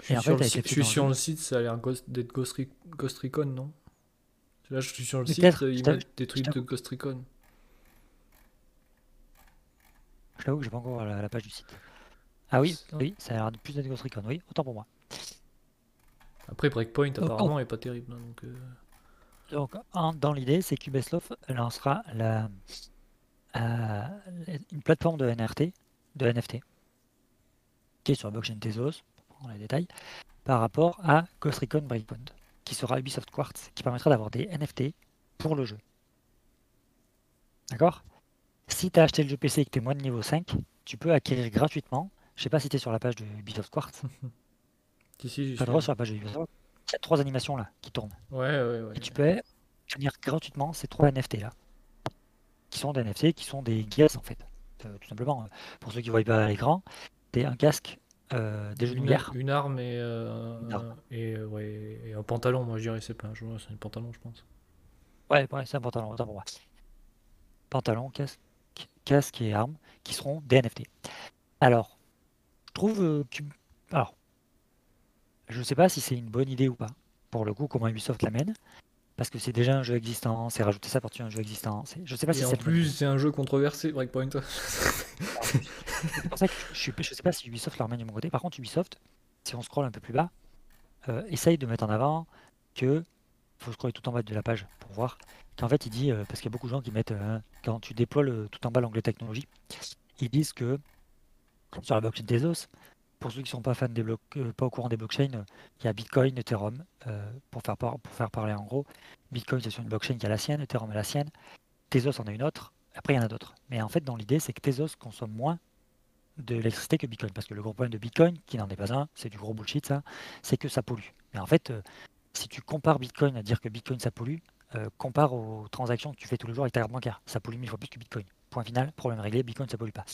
Je suis, sur, fait, le site, je suis sur le site, ça a l'air d'être Ghost, Ghost Recon, non? Là, je suis sur le site, Peut-être, ils mettent des trucs de. Ghost Recon. Je t'avoue que j'ai pas encore la, la page du site. Ah oui, oui, ça a l'air de plus d'être Ghost Recon, oui, autant pour moi. Après, Breakpoint, Oh, apparemment, est pas terrible. hein, donc, euh, Donc, en- dans l'idée, c'est qu'Ubisoft lancera la, une plateforme de NRT, de NFT, qui est sur la blockchain Tezos, pour prendre les détails, par rapport à Ghost Recon Breakpoint, qui sera Ubisoft Quartz, qui permettra d'avoir des NFT pour le jeu. D'accord? Si tu as acheté le jeu PC et que tu es moins de niveau 5, tu peux acquérir gratuitement. Je sais pas si tu es sur la page de Ubisoft Quartz. Si, si, Pas droit sur la page de Ubisoft. Il y a trois animations là qui tournent. Ouais, ouais, ouais. Et tu peux obtenir gratuitement ces trois NFT là. Qui sont des NFT, qui sont des gears en fait. Euh, tout simplement, euh, pour ceux qui ne voient pas à l'écran, c'est un casque, euh, des jeux de lumière. une arme et, euh, Une arme. et, ouais, et un pantalon, moi je dirais, c'est pas un joueur, c'est un pantalon, je pense. Ouais, ouais c'est un pantalon, autant pour moi. Pantalon, casque, casque et armes qui seront des NFT. Alors, je trouve que. Alors, je ne sais pas si c'est une bonne idée ou pas. Pour le coup, comment Ubisoft l'amène. Parce que c'est déjà un jeu existant, c'est rajouter ça par-dessus un jeu existant. Je sais pas si Et en bonne idée. plus, c'est un jeu controversé, Breakpoint. C'est pour ça que je ne sais pas si Ubisoft leur de mon côté. Par contre, Ubisoft, si on scrolle un peu plus bas, euh, essaye de mettre en avant que. Il faut scroller tout en bas de la page pour voir. Qu'en fait, il dit, euh, parce qu'il y a beaucoup de gens qui mettent, euh, quand tu déploies le, tout en bas l'onglet technologie, ils disent que sur la blockchain Tezos, pour ceux qui ne sont pas fans des blocs, euh, pas au courant des blockchains, il y a Bitcoin, Ethereum, euh, pour, faire parler en gros. Bitcoin, c'est sur une blockchain qui a la sienne, Ethereum a la sienne, Tezos en a une autre, après il y en a d'autres. Mais en fait, dans l'idée, c'est que Tezos consomme moins de l'électricité que Bitcoin. Parce que le gros problème de Bitcoin, qui n'en est pas un, c'est du gros bullshit ça, c'est que ça pollue. Mais en fait, euh, si tu compares Bitcoin à dire que Bitcoin ça pollue, compare aux transactions que tu fais tous les jours avec ta carte bancaire. Ça pollue mille fois plus que Bitcoin. Point final, problème réglé, Bitcoin ça pollue pas.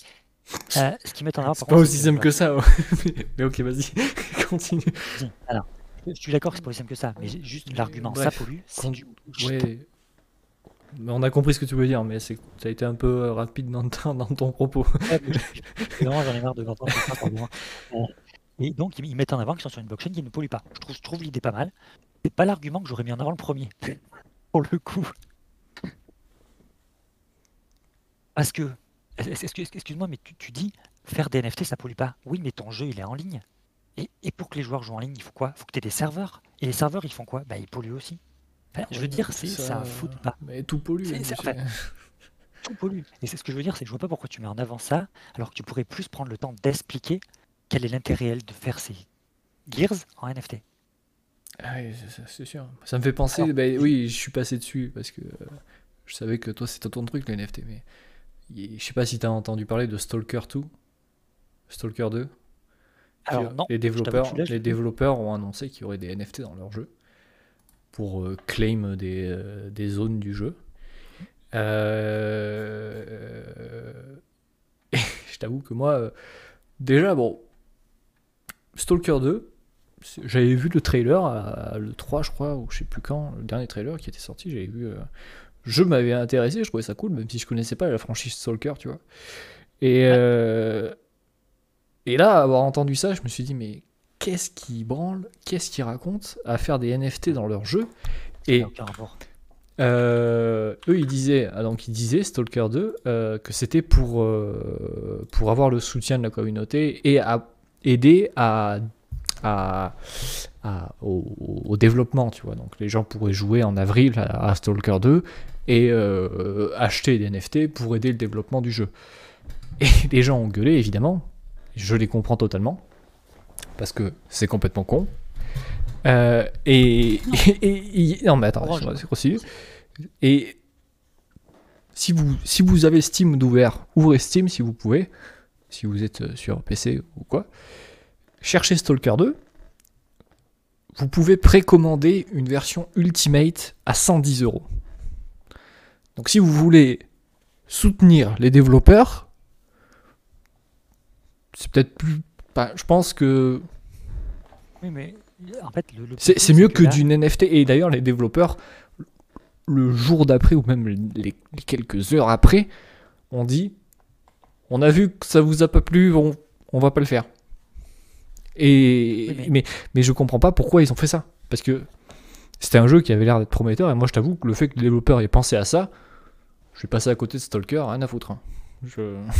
Euh, ce qui met en avant, C'est pas contre, aussi simple que ça, ouais. mais, ok, vas-y, continue. Alors, je suis d'accord que c'est pas aussi simple que ça, mais juste l'argument ça pollue, c'est du. Ouais. Mais on a compris ce que tu veux dire, mais ça a été un peu euh, rapide dans, ton- dans ton propos. Vraiment, j'en ai marre de l'entendre. pardon. Euh, Et donc, ils mettent en avant qu'ils sont sur une blockchain qui ne pollue pas. Je trouve, je trouve l'idée pas mal. C'est pas l'argument que j'aurais mis en avant le premier, pour le coup. Parce que- excuse-moi, mais tu, tu dis faire des NFT, ça pollue pas. Oui, mais ton jeu, il est en ligne. Et, et pour que les joueurs jouent en ligne, il faut quoi? Il faut que tu aies des serveurs. Et les serveurs, ils font quoi? Bah, ils polluent aussi. Enfin, je veux dire, c'est ça, fout pas. Mais tout pollue. Enfin, tout pollue. Et c'est ce que je veux dire, c'est que je vois pas pourquoi tu mets en avant ça, alors que tu pourrais plus prendre le temps d'expliquer quel est l'intérêt réel de faire ces Gears en NFT. Ah oui, c'est- sûr. Ça me fait penser, Alors, bah, oui, je suis passé dessus parce que euh, je savais que toi c'était ton truc les NFT, mais je sais pas si tu as entendu parler de Stalker 2. Stalker 2. Alors non, les développeurs, les développeurs ont annoncé qu'il y aurait des NFT dans leur jeu pour euh, claim des, euh, des zones du jeu. Euh, je t'avoue que moi, déjà, bon, Stalker 2, c'est- j'avais vu le trailer, à, le 3, je crois, ou je sais plus quand, le dernier trailer qui était sorti, j'avais vu. Le jeu m'avait intéressé, je trouvais ça cool, même si je connaissais pas la franchise Stalker, tu vois. Et, euh, et là, avoir entendu ça, je me suis dit, mais qu'est-ce qui branle, qu'est-ce qui raconte à faire des NFT dans leur jeu Et euh, eux, ils disaient, ah, donc ils disaient Stalker 2 euh, que c'était pour, pour avoir le soutien de la communauté et à aider à, à, à- au, au développement, tu vois. Donc les gens pourraient jouer en avril à, à Stalker 2 et euh, acheter des NFT pour aider le développement du jeu. Et les gens ont gueulé, évidemment. Je les comprends totalement. Parce que c'est complètement con. Euh, et, et- et- Non, mais attends, Orange. je continuer. Et si vous, si vous avez Steam d'ouvert, ouvrez Steam si vous pouvez. Si vous êtes euh, sur PC ou quoi. Cherchez Stalker 2. Vous pouvez précommander une version Ultimate à 110 euros. Donc si vous voulez soutenir les développeurs, c'est peut-être plus. bah, je pense que Oui, mais en fait, le, le c'est mieux que là- du NFT. Et d'ailleurs, les développeurs, le jour d'après ou même les, les quelques heures après, ont dit on a vu que ça vous a pas plu, on, on va pas le faire. Et Oui, mais- mais... Mais, je comprends pas pourquoi ils ont fait ça. Parce que c'était un jeu qui avait l'air d'être prometteur. Et moi, je t'avoue que le fait que le développeur ait pensé à ça, je suis passé à côté de Stalker, rien à foutre. hein. Je...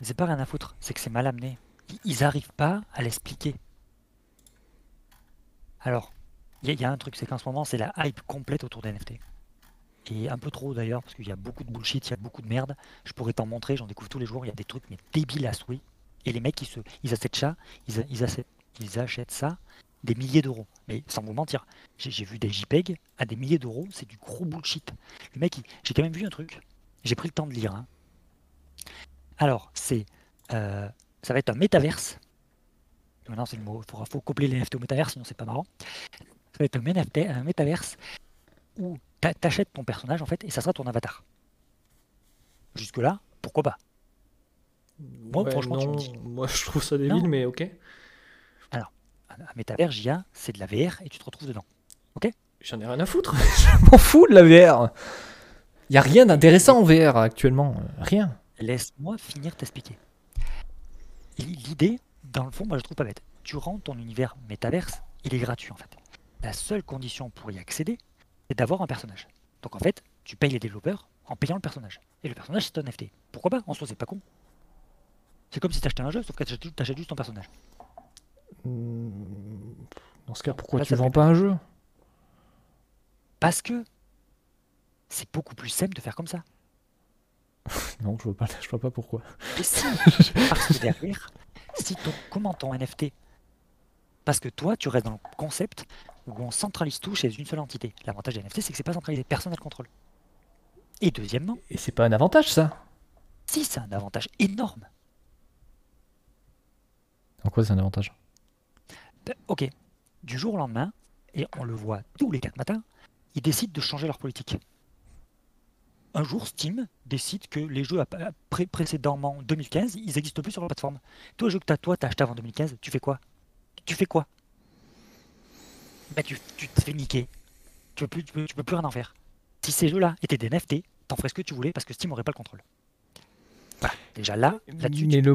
C'est pas rien à foutre, c'est que c'est mal amené. Ils- arrivent pas à l'expliquer. Alors, Il y, a- un truc, c'est qu'en ce moment, c'est la hype complète autour des NFT. Et un peu trop d'ailleurs, parce qu'il y a beaucoup de bullshit, il y a beaucoup de merde. Je pourrais t'en montrer, j'en découvre tous les jours. Il y a des trucs mais débiles à souhait. Et les mecs, ils, se, ils achètent ça, ils, ils achètent ça des milliers d'euros. Mais sans vous mentir, j'ai vu des JPEG à des milliers d'euros, c'est du gros bullshit. Le mec, j'ai quand même vu un truc. J'ai pris le temps de lire. hein. Alors, c'est, euh, ça va être un métaverse. Maintenant, c'est le mot. Il faudra faut coupler les NFT au métaverse, sinon c'est pas marrant. Ça va être un, NFT, un métaverse où t'a- t'achètes ton personnage en fait et ça sera ton avatar. Jusque là, pourquoi pas? Moi, Ouais, franchement, tu me dis. moi je trouve ça débile, Non. mais ok. Un, un métavers, JA, c'est de la VR et tu te retrouves dedans. J'en ai rien à foutre. je m'en fous de la VR. Il y a rien d'intéressant en VR actuellement. Rien. Laisse-moi finir t'expliquer. L'idée, dans le fond, moi je trouve pas bête. Tu rentres ton univers métaverse, il est gratuit en fait. La seule condition pour y accéder, c'est d'avoir un personnage. Donc en fait, tu payes les développeurs en payant le personnage. Et le personnage, c'est un NFT. Pourquoi pas? En soi, c'est pas con. C'est comme si t'achetais un jeu, sauf que t'achètes juste ton personnage. Dans ce cas, pourquoi tu ça vends pas un jeu? Parce que c'est beaucoup plus simple de faire comme ça. Non, je vois pas, je vois pas pourquoi. Et si, parce que derrière, si ton, comment ton NFT Parce que toi, tu restes dans le concept où on centralise tout chez une seule entité. L'avantage des NFT, c'est que c'est pas centralisé, personne n'a le contrôle. Et deuxièmement, Et c'est pas un avantage ça si c'est un avantage énorme, En quoi c'est un avantage? Ok, du jour au lendemain, et on le voit tous les quatre matins, ils décident de changer leur politique. Un jour, Steam décide que les jeux précédemment 2015, ils n'existent plus sur leur plateforme. Toi, le jeu que t'as, toi, t'as acheté avant 2015, tu fais quoi? Tu fais quoi? Ben, tu, tu te fais niquer. Tu peux, peux plus rien en faire. Si ces jeux-là étaient des NFT, t'en ferais ce que tu voulais parce que Steam n'aurait pas le contrôle. Voilà. Déjà là, là-dessus, mais, tu le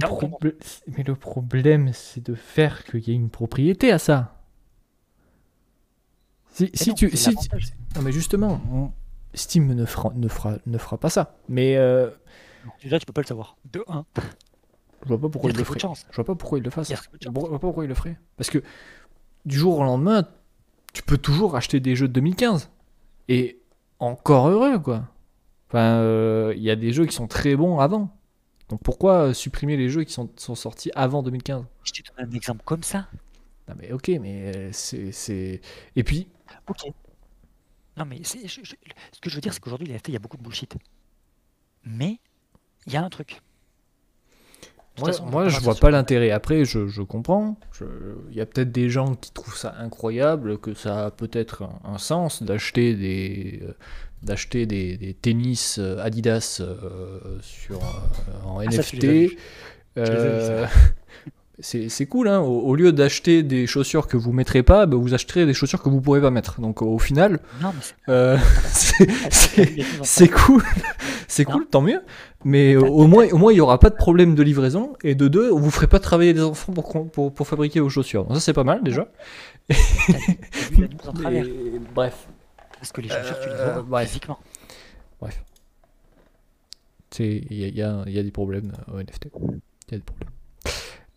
mais le problème, c'est de faire qu'il y ait une propriété à ça. Si, Mais si non, tu, si non mais justement, on- Steam ne fera, ne fera, ne fera pas ça. Mais euh, Déjà, tu peux pas le savoir. De 1, je vois pas pourquoi il le ferait. Je vois pas pourquoi il le fasse. Il Je vois pas pourquoi il le ferait. Parce que du jour au lendemain, tu peux toujours acheter des jeux de 2015. Et encore heureux, quoi. Enfin, euh, il y a des jeux qui sont très bons avant. Donc pourquoi euh, supprimer les jeux qui sont, sont sortis avant 2015 Je t'ai donné un exemple comme ça. Non mais ok, mais euh, c'est... Et puis, Ok. Non, mais c'est- je- je- ce que je veux dire, c'est qu'aujourd'hui, les il y a beaucoup de bullshit. Mais il y a un truc. Moi, façon, on moi, je vois pas l'intérêt. Après, je, je comprends. Il y a peut-être des gens qui trouvent ça incroyable, que ça a peut-être un, un sens d'acheter des... d'acheter des, des tennis euh, Adidas euh, sur, euh, en Ah, NFT. Euh, c'est c'est cool, hein. au, au lieu d'acheter des chaussures que vous mettrez pas, bah, vous acheterez des chaussures que vous pourrez pas mettre. Donc au final, mais c'est- euh, cool, c'est cool, tant mieux. Mais euh, au moins, au moins, il y aura pas de problème de livraison. Et de deux, vous ferez pas travailler des enfants pour, pour, pour fabriquer vos chaussures. Donc ça, c'est pas mal déjà. Bref, Parce que les chaussures, tu les Euh, vois bref. physiquement. c'est- il y a, y y des problèmes euh, au NFT. Il y a des problèmes.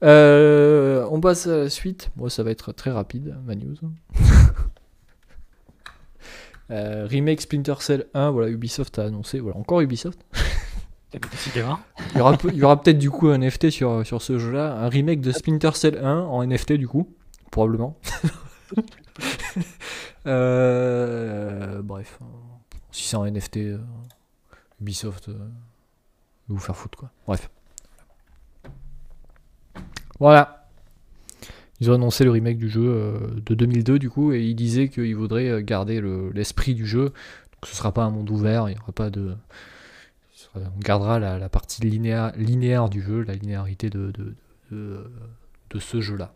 Euh, on passe à la suite. Moi, ça va être très rapide, ma news. Euh, remake Splinter Cell 1, voilà, Ubisoft a annoncé, voilà, encore Ubisoft. Il y aura, peu- il y aura peut-être du coup un NFT sur, sur ce jeu-là, un remake de Splinter Cell 1 en NFT du coup, probablement. Euh, bref, euh, si c'est en NFT, euh, Ubisoft, euh, vous faire foutre quoi. Bref. Voilà. Ils ont annoncé le remake du jeu de 2002 du coup, et ils disaient qu'ils voudraient garder le- l'esprit du jeu. Donc ce sera pas un monde ouvert, il n'y aura pas de. On gardera la, partie linéaire, du jeu, la linéarité de ce jeu-là.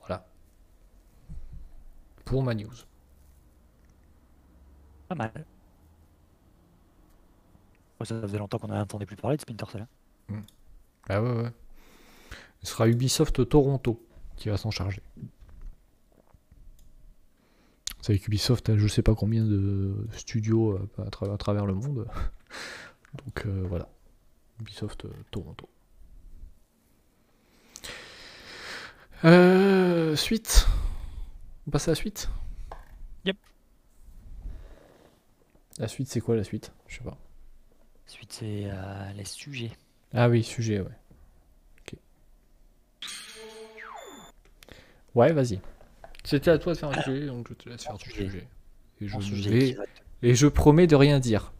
Voilà. Pour ma news. Pas mal. Ouais, Ça faisait longtemps qu'on n'entendait plus parler de Splinter Cell. hein. Ah ouais, ouais. Ce sera Ubisoft Toronto qui va s'en charger. Vous savez qu'Ubisoft a je sais pas combien de studios euh, à, tra- à travers le monde. Donc euh, voilà. Ubisoft euh, Toronto. Euh, suite. On passe à la suite Yep. La suite, c'est quoi la suite? Je sais pas. Ensuite, c'est euh, les sujets. Ah oui, sujet, ouais. Ok. Ouais, vas-y. C'était à toi de faire un sujet, donc je te laisse faire ton sujet. sujet. Et je, sujet vais- et je promets de rien dire.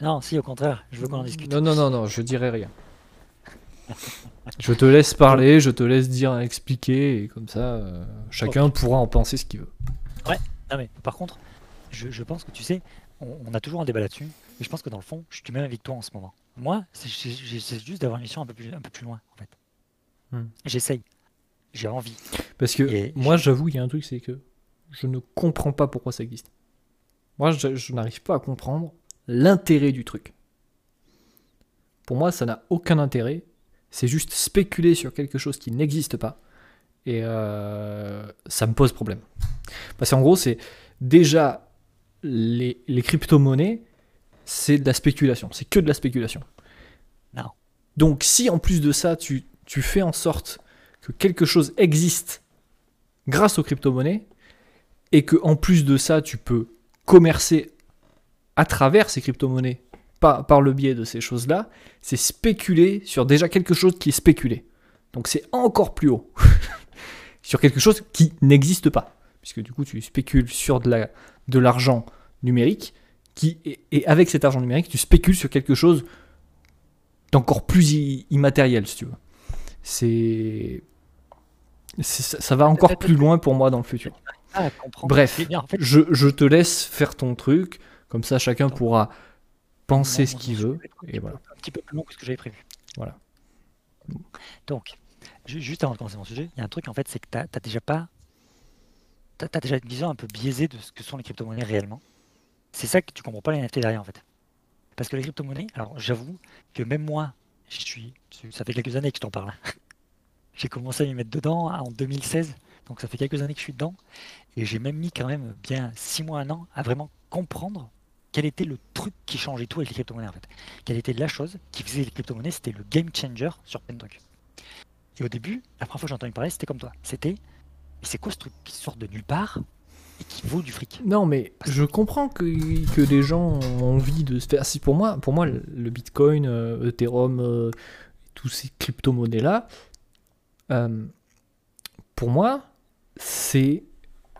Non, si, au contraire, je veux qu'on en discute. Non, non, non, non, je dirai rien. Je te laisse parler, je te laisse dire, expliquer, et comme ça, euh, chacun pourra en penser ce qu'il veut. Non, mais par contre, je, je pense que tu sais, on, on a toujours un débat là-dessus, et je pense que dans le fond, je suis même avec toi en ce moment. Moi, j'essaie juste d'avoir une mission un peu plus, un peu plus loin, en fait. Hmm. J'essaye. J'ai envie. Parce que Et moi, j'avoue, il y a un truc, c'est que je ne comprends pas pourquoi ça existe. Moi, je, je n'arrive pas à comprendre l'intérêt du truc. Pour moi, ça n'a aucun intérêt. C'est juste spéculer sur quelque chose qui n'existe pas. Et euh, ça me pose problème. Parce qu'en gros, c'est déjà les, les crypto-monnaies, c'est de la spéculation. C'est que de la spéculation. Non. Donc, si en plus de ça, tu, tu fais en sorte que quelque chose existe grâce aux crypto-monnaies et que en plus de ça, tu peux commercer à travers ces crypto-monnaies par, par le biais de ces choses-là, c'est spéculer sur déjà quelque chose qui est spéculé. Donc c'est encore plus haut sur quelque chose qui n'existe pas, puisque du coup tu spécules sur de la de l'argent numérique qui et, et avec cet argent numérique tu spécules sur quelque chose d'encore plus immatériel si tu veux. C'est ça, ça va encore plus loin pour moi dans le futur. Ah. Bref, fait, Je, je te laisse faire ton truc, comme ça chacun pourra penser ce qu'il veut. Et petit voilà. peu- Un petit peu plus long que ce que j'avais prévu. Voilà. Donc, ju- juste avant de commencer mon sujet, il y a un truc en fait, c'est que tu n'as déjà pas. Tu as, déjà une vision un peu biaisée de ce que sont les crypto-monnaies réellement. C'est ça que tu comprends pas les NFT derrière en fait. Parce que les crypto-monnaies, alors j'avoue que même moi, je suis, ça fait quelques années que je t'en parle. J'ai commencé à m'y mettre dedans en 2016, donc ça fait quelques années que je suis dedans. Et j'ai même mis quand même bien 6 mois, un an à vraiment comprendre quel était le truc qui changeait tout avec les crypto-monnaies en fait? Quelle était la chose qui faisait les crypto-monnaies, c'était le game changer sur Pentalk. Et au début, la première fois que j'ai entendu parler, c'était comme toi. C'était, mais c'est quoi ce truc qui sort de nulle part et qui vaut du fric? Non, mais je comprends que, que les gens ont envie de se faire. Si pour moi, pour moi, le Bitcoin, euh, Ethereum, euh, tous ces crypto-monnaies-là, euh, pour moi, c'est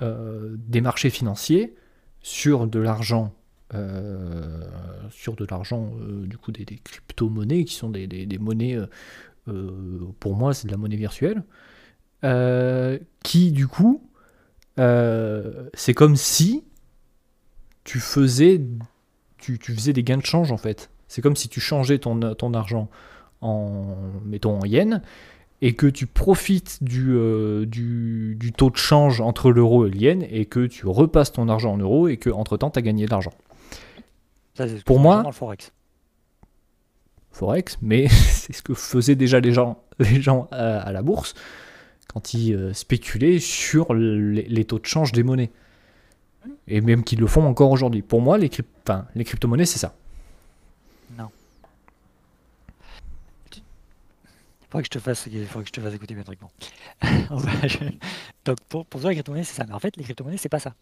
euh, des marchés financiers sur de l'argent, sur de l'argent, euh, du coup, des, crypto-monnaies qui sont des, des- monnaies, euh, euh, pour moi, c'est de la monnaie virtuelle, euh, qui, du coup, euh, c'est comme si tu faisais, tu, tu faisais des gains de change en fait. C'est comme si tu changeais ton, ton argent en, mettons, en yens et que tu profites du, euh, du, du taux de change entre l'euro et le yen et que tu repasses ton argent en euros et que entre temps tu as gagné de l'argent. Ça, c'est Pour moi- le forex. Forex, mais c'est ce que faisaient déjà les gens, les gens à, à la bourse quand ils euh, spéculaient sur les, les taux de change des monnaies. Et même qu'ils le font encore aujourd'hui. Pour moi, les, enfin, les crypto-monnaies, c'est ça. Faudrait que je te fasse, faudrait que je te fasse écouter mes trucs. Bon. Donc pour, pour toi, les crypto-monnaies, c'est ça. Mais en fait, les crypto-monnaies, c'est pas ça.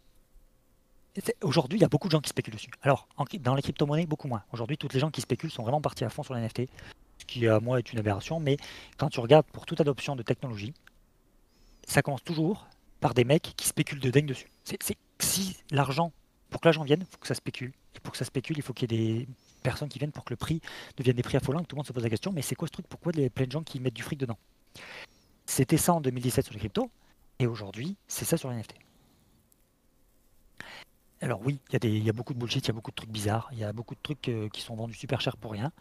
Aujourd'hui, il y a beaucoup de gens qui spéculent dessus. Alors, dans les crypto-monnaies, beaucoup moins. Aujourd'hui, toutes les gens qui spéculent sont vraiment partis à fond sur les NFT, ce qui, à moi, est une aberration. Mais quand tu regardes pour toute adoption de technologie, ça commence toujours par des mecs qui spéculent de dingue dessus. C'est- si l'argent, pour que l'argent vienne, il faut que ça spécule. Et pour que ça spécule, il faut qu'il y ait des personnes qui viennent pour que le prix devienne des prix affolants, que tout le monde se pose la question, mais c'est quoi ce truc? Pourquoi il y a plein de gens qui mettent du fric dedans? C'était ça en 2017 sur les cryptos, et aujourd'hui, c'est ça sur les NFT. Alors oui, il y, a beaucoup de bullshit, il y a beaucoup de trucs bizarres, il y a beaucoup de trucs euh, qui sont vendus super cher pour rien.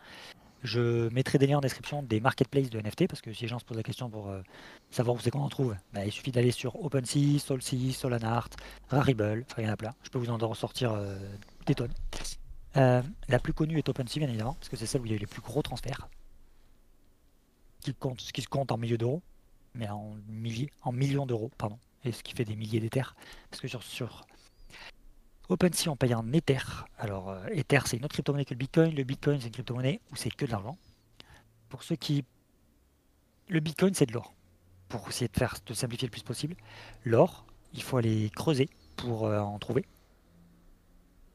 Je mettrai des liens en description des marketplaces de NFT, parce que si les gens se posent la question pour euh, savoir où c'est qu'on en trouve, bah, il suffit d'aller sur OpenSea, SoulSea, Solanart, Rarible, enfin il y en a plein, je peux vous en ressortir euh, des tonnes. Euh, la plus connue est OpenSea, bien évidemment, parce que c'est celle où il y a eu les plus gros transferts, qui, compte, qui se compte en milliers d'euros, mais en, milliers, en millions d'euros, pardon, et ce qui fait des milliers d'Ethers. Parce que sur OpenSea, on paye en Ether. Alors, euh, Ether, c'est une autre crypto-monnaie que le Bitcoin. Le Bitcoin, c'est une crypto-monnaie où c'est que de l'argent. Pour ceux qui. Le Bitcoin, c'est de l'or. Pour essayer de faire de simplifier le plus possible. L'or, il faut aller creuser pour euh, en trouver.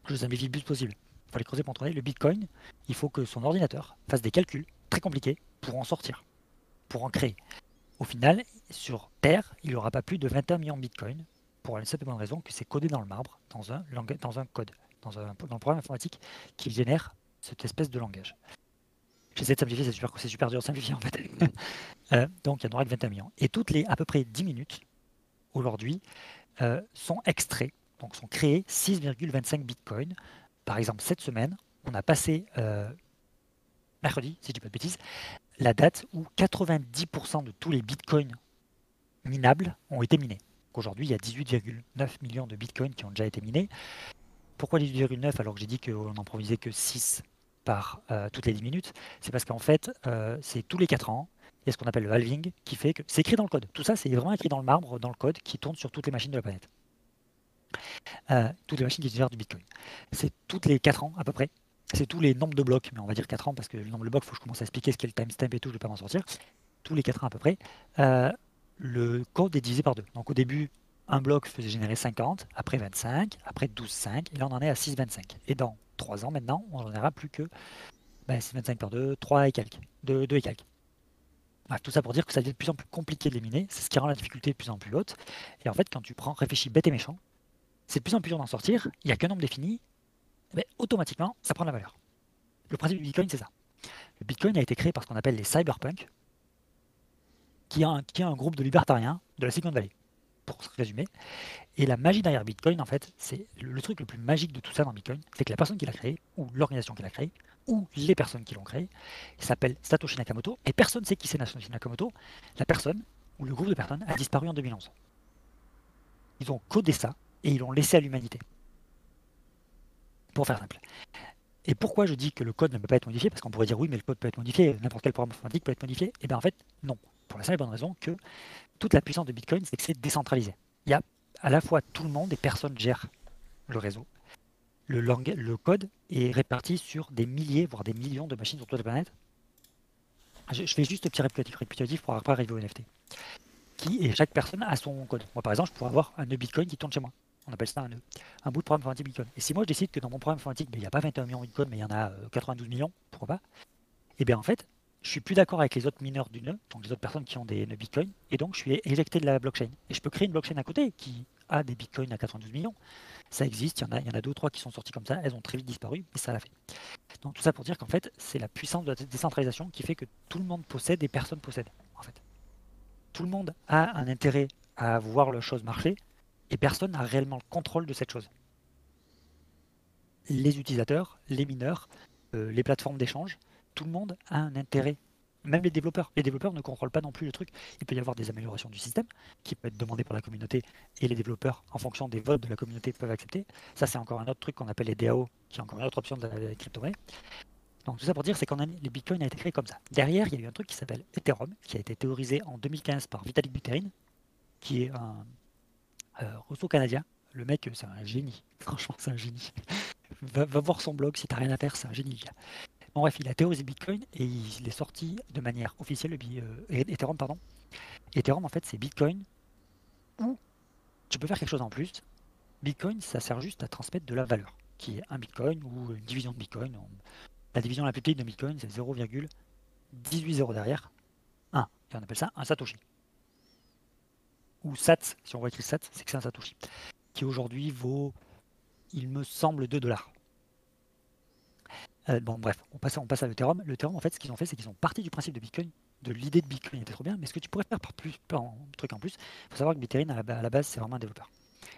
Je simplifie le plus possible. Il faut aller creuser pour en trouver. Le Bitcoin, il faut que son ordinateur fasse des calculs très compliqués pour en sortir, pour en créer. Au final, sur Terre, il n'y aura pas plus de 21 millions de Bitcoin pour la simple bonne raison que c'est codé dans le marbre, dans un, langage, dans un code, dans, un, dans le programme informatique qui génère cette espèce de langage. J'essaie de simplifier, c'est super, dur de simplifier en fait. Euh, donc il n'y en aura que 21 millions. Et toutes les à peu près 10 minutes, aujourd'hui, euh, sont extraits, donc sont créés 6,25 bitcoins. Par exemple, cette semaine, on a passé, euh, mercredi, si je dis pas de bêtises, la date où 90% de tous les bitcoins minables ont été minés. Aujourd'hui, il y a 18,9 millions de bitcoins qui ont déjà été minés. Pourquoi 18,9 alors que j'ai dit qu'on n'en provisait que 6 par euh, toutes les 10 minutes? C'est parce qu'en fait, euh, c'est tous les 4 ans, il y a ce qu'on appelle le halving qui fait que c'est écrit dans le code. Tout ça, c'est vraiment écrit dans le marbre, dans le code qui tourne sur toutes les machines de la planète. Euh, toutes les machines qui génèrent du bitcoin. C'est toutes les 4 ans à peu près. C'est tous les nombres de blocs, mais on va dire 4 ans parce que le nombre de blocs, il faut que je commence à expliquer ce qu'est le timestamp et tout, je ne vais pas m'en sortir. Tous les 4 ans à peu près, le code est divisé par 2. Donc au début, un bloc faisait générer 50, après 25, après 12,5, et là on en est à 6,25. Et dans 3 ans maintenant, on n'en aura plus que ben, 6,25 par 2, 3 et quelques, 2, 2 et quelques. tout ça pour dire que ça devient de plus en plus compliqué de les miner, c'est ce qui rend la difficulté de plus en plus haute. Et en fait, quand tu prends, réfléchis bête et méchant, c'est de plus en plus dur d'en sortir, il n'y a qu'un nombre défini, mais automatiquement, ça prend de la valeur. Le principe du Bitcoin, c'est ça. Le Bitcoin a été créé par ce qu'on appelle les cyberpunks, qui est un, groupe de libertariens de la Silicon Valley, pour se résumer. Et la magie derrière Bitcoin, en fait, c'est le, truc le plus magique de tout ça dans Bitcoin, c'est que la personne qui l'a créé, ou l'organisation qui l'a créé, ou les personnes qui l'ont créé, s'appelle Satoshi Nakamoto, et personne ne sait qui c'est Satoshi Nakamoto. La personne, ou le groupe de personnes, a disparu en 2011. Ils ont codé ça, et ils l'ont laissé à l'humanité. Pour faire simple. Et pourquoi je dis que le code ne peut pas être modifié? Parce qu'on pourrait dire oui, mais le code peut être modifié, n'importe quel programme informatique peut être modifié. Et eh bien en fait, non. Pour la simple et bonne raison que toute la puissance de Bitcoin, c'est que c'est décentralisé. Il y a à la fois tout le monde et personne gère le réseau. Le, le code est réparti sur des milliers, voire des millions de machines sur toute la planète. Je, fais juste un petit réplicatif, pour après arriver au NFT. Qui, et chaque personne a son code. Moi, par exemple, je pourrais avoir un nœud Bitcoin qui tourne chez moi. On appelle ça un nœud. Un bout de programme informatique Bitcoin. Et si moi, je décide que dans mon programme informatique, ben, il n'y a pas 21 millions de Bitcoin, mais il y en a 92 euh, millions, pourquoi pas? Et eh bien en fait, je suis plus d'accord avec les autres mineurs du nœud, donc les autres personnes qui ont des nœuds Bitcoin, et donc je suis éjecté de la blockchain. Et je peux créer une blockchain à côté qui a des Bitcoins à 92 millions. Ça existe, il y en a, deux ou trois qui sont sortis comme ça, elles ont très vite disparu, mais ça l'a fait. Donc tout ça pour dire qu'en fait, c'est la puissance de la décentralisation qui fait que tout le monde possède et personne possède, en fait. Tout le monde a un intérêt à voir la chose marcher, et personne n'a réellement le contrôle de cette chose. Les utilisateurs, les mineurs, euh, les plateformes d'échange, tout le monde a un intérêt. Même les développeurs. Les développeurs ne contrôlent pas non plus le truc. Il peut y avoir des améliorations du système qui peuvent être demandées par la communauté et les développeurs, en fonction des votes de la communauté, peuvent accepter. Ça, c'est encore un autre truc qu'on appelle les DAO, qui est encore une autre option de la crypto-monnaie. Donc tout ça pour dire, c'est qu'on a les bitcoins a été créé comme ça. Derrière, il y a eu un truc qui s'appelle Ethereum, qui a été théorisé en 2015 par Vitalik Buterin, qui est un euh, russo-canadien. Le mec, c'est un génie. Franchement, c'est un génie. va, voir son blog si t'as rien à faire, c'est un génie. En bref, il a théorisé Bitcoin et il est sorti de manière officielle, euh, Ethereum, pardon. Ethereum, en fait, c'est Bitcoin où tu peux faire quelque chose en plus. Bitcoin, ça sert juste à transmettre de la valeur, qui est un Bitcoin ou une division de Bitcoin. La division la plus petite de Bitcoin, c'est 0,18 derrière 1. Et on appelle ça un Satoshi. Ou SAT, si on voit écrit SAT, c'est que c'est un Satoshi. Qui aujourd'hui vaut, il me semble, 2 dollars. Euh, bon, bref, on passe, à l'Ethereum. L'Ethereum, en fait, ce qu'ils ont fait, c'est qu'ils sont partis du principe de Bitcoin, de l'idée de Bitcoin était trop bien, mais ce que tu pourrais faire par plus, par un en plus, il faut savoir que Bitcoin, à la, base, c'est vraiment un développeur.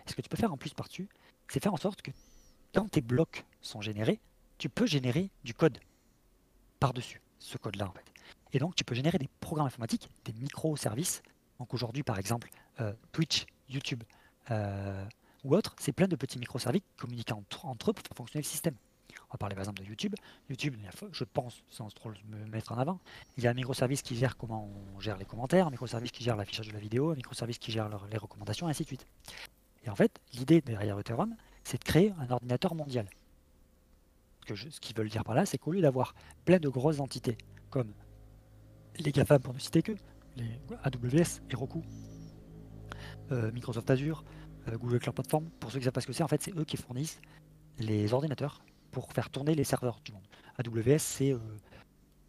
Ce que tu peux faire en plus par-dessus, c'est faire en sorte que quand tes blocs sont générés, tu peux générer du code par-dessus ce code-là, en fait. Et donc, tu peux générer des programmes informatiques, des microservices. Donc aujourd'hui, par exemple, euh, Twitch, YouTube euh, ou autre, c'est plein de petits microservices communiquant entre, entre eux pour faire fonctionner le système. Va parler par exemple de YouTube. YouTube, je pense, sans trop me mettre en avant, il y a un microservice qui gère comment on gère les commentaires, un microservice qui gère l'affichage de la vidéo, un microservice qui gère les recommandations, et ainsi de suite. Et en fait, l'idée derrière Ethereum, c'est de créer un ordinateur mondial. ce qu'ils veulent dire par là, c'est qu'au lieu d'avoir plein de grosses entités, comme les GAFAM pour ne citer que, les AWS, Heroku, euh, Microsoft Azure, euh, Google Cloud Platform. Pour ceux qui savent pas ce que c'est, en fait, c'est eux qui fournissent les ordinateurs pour faire tourner les serveurs du monde. AWS, c'est euh,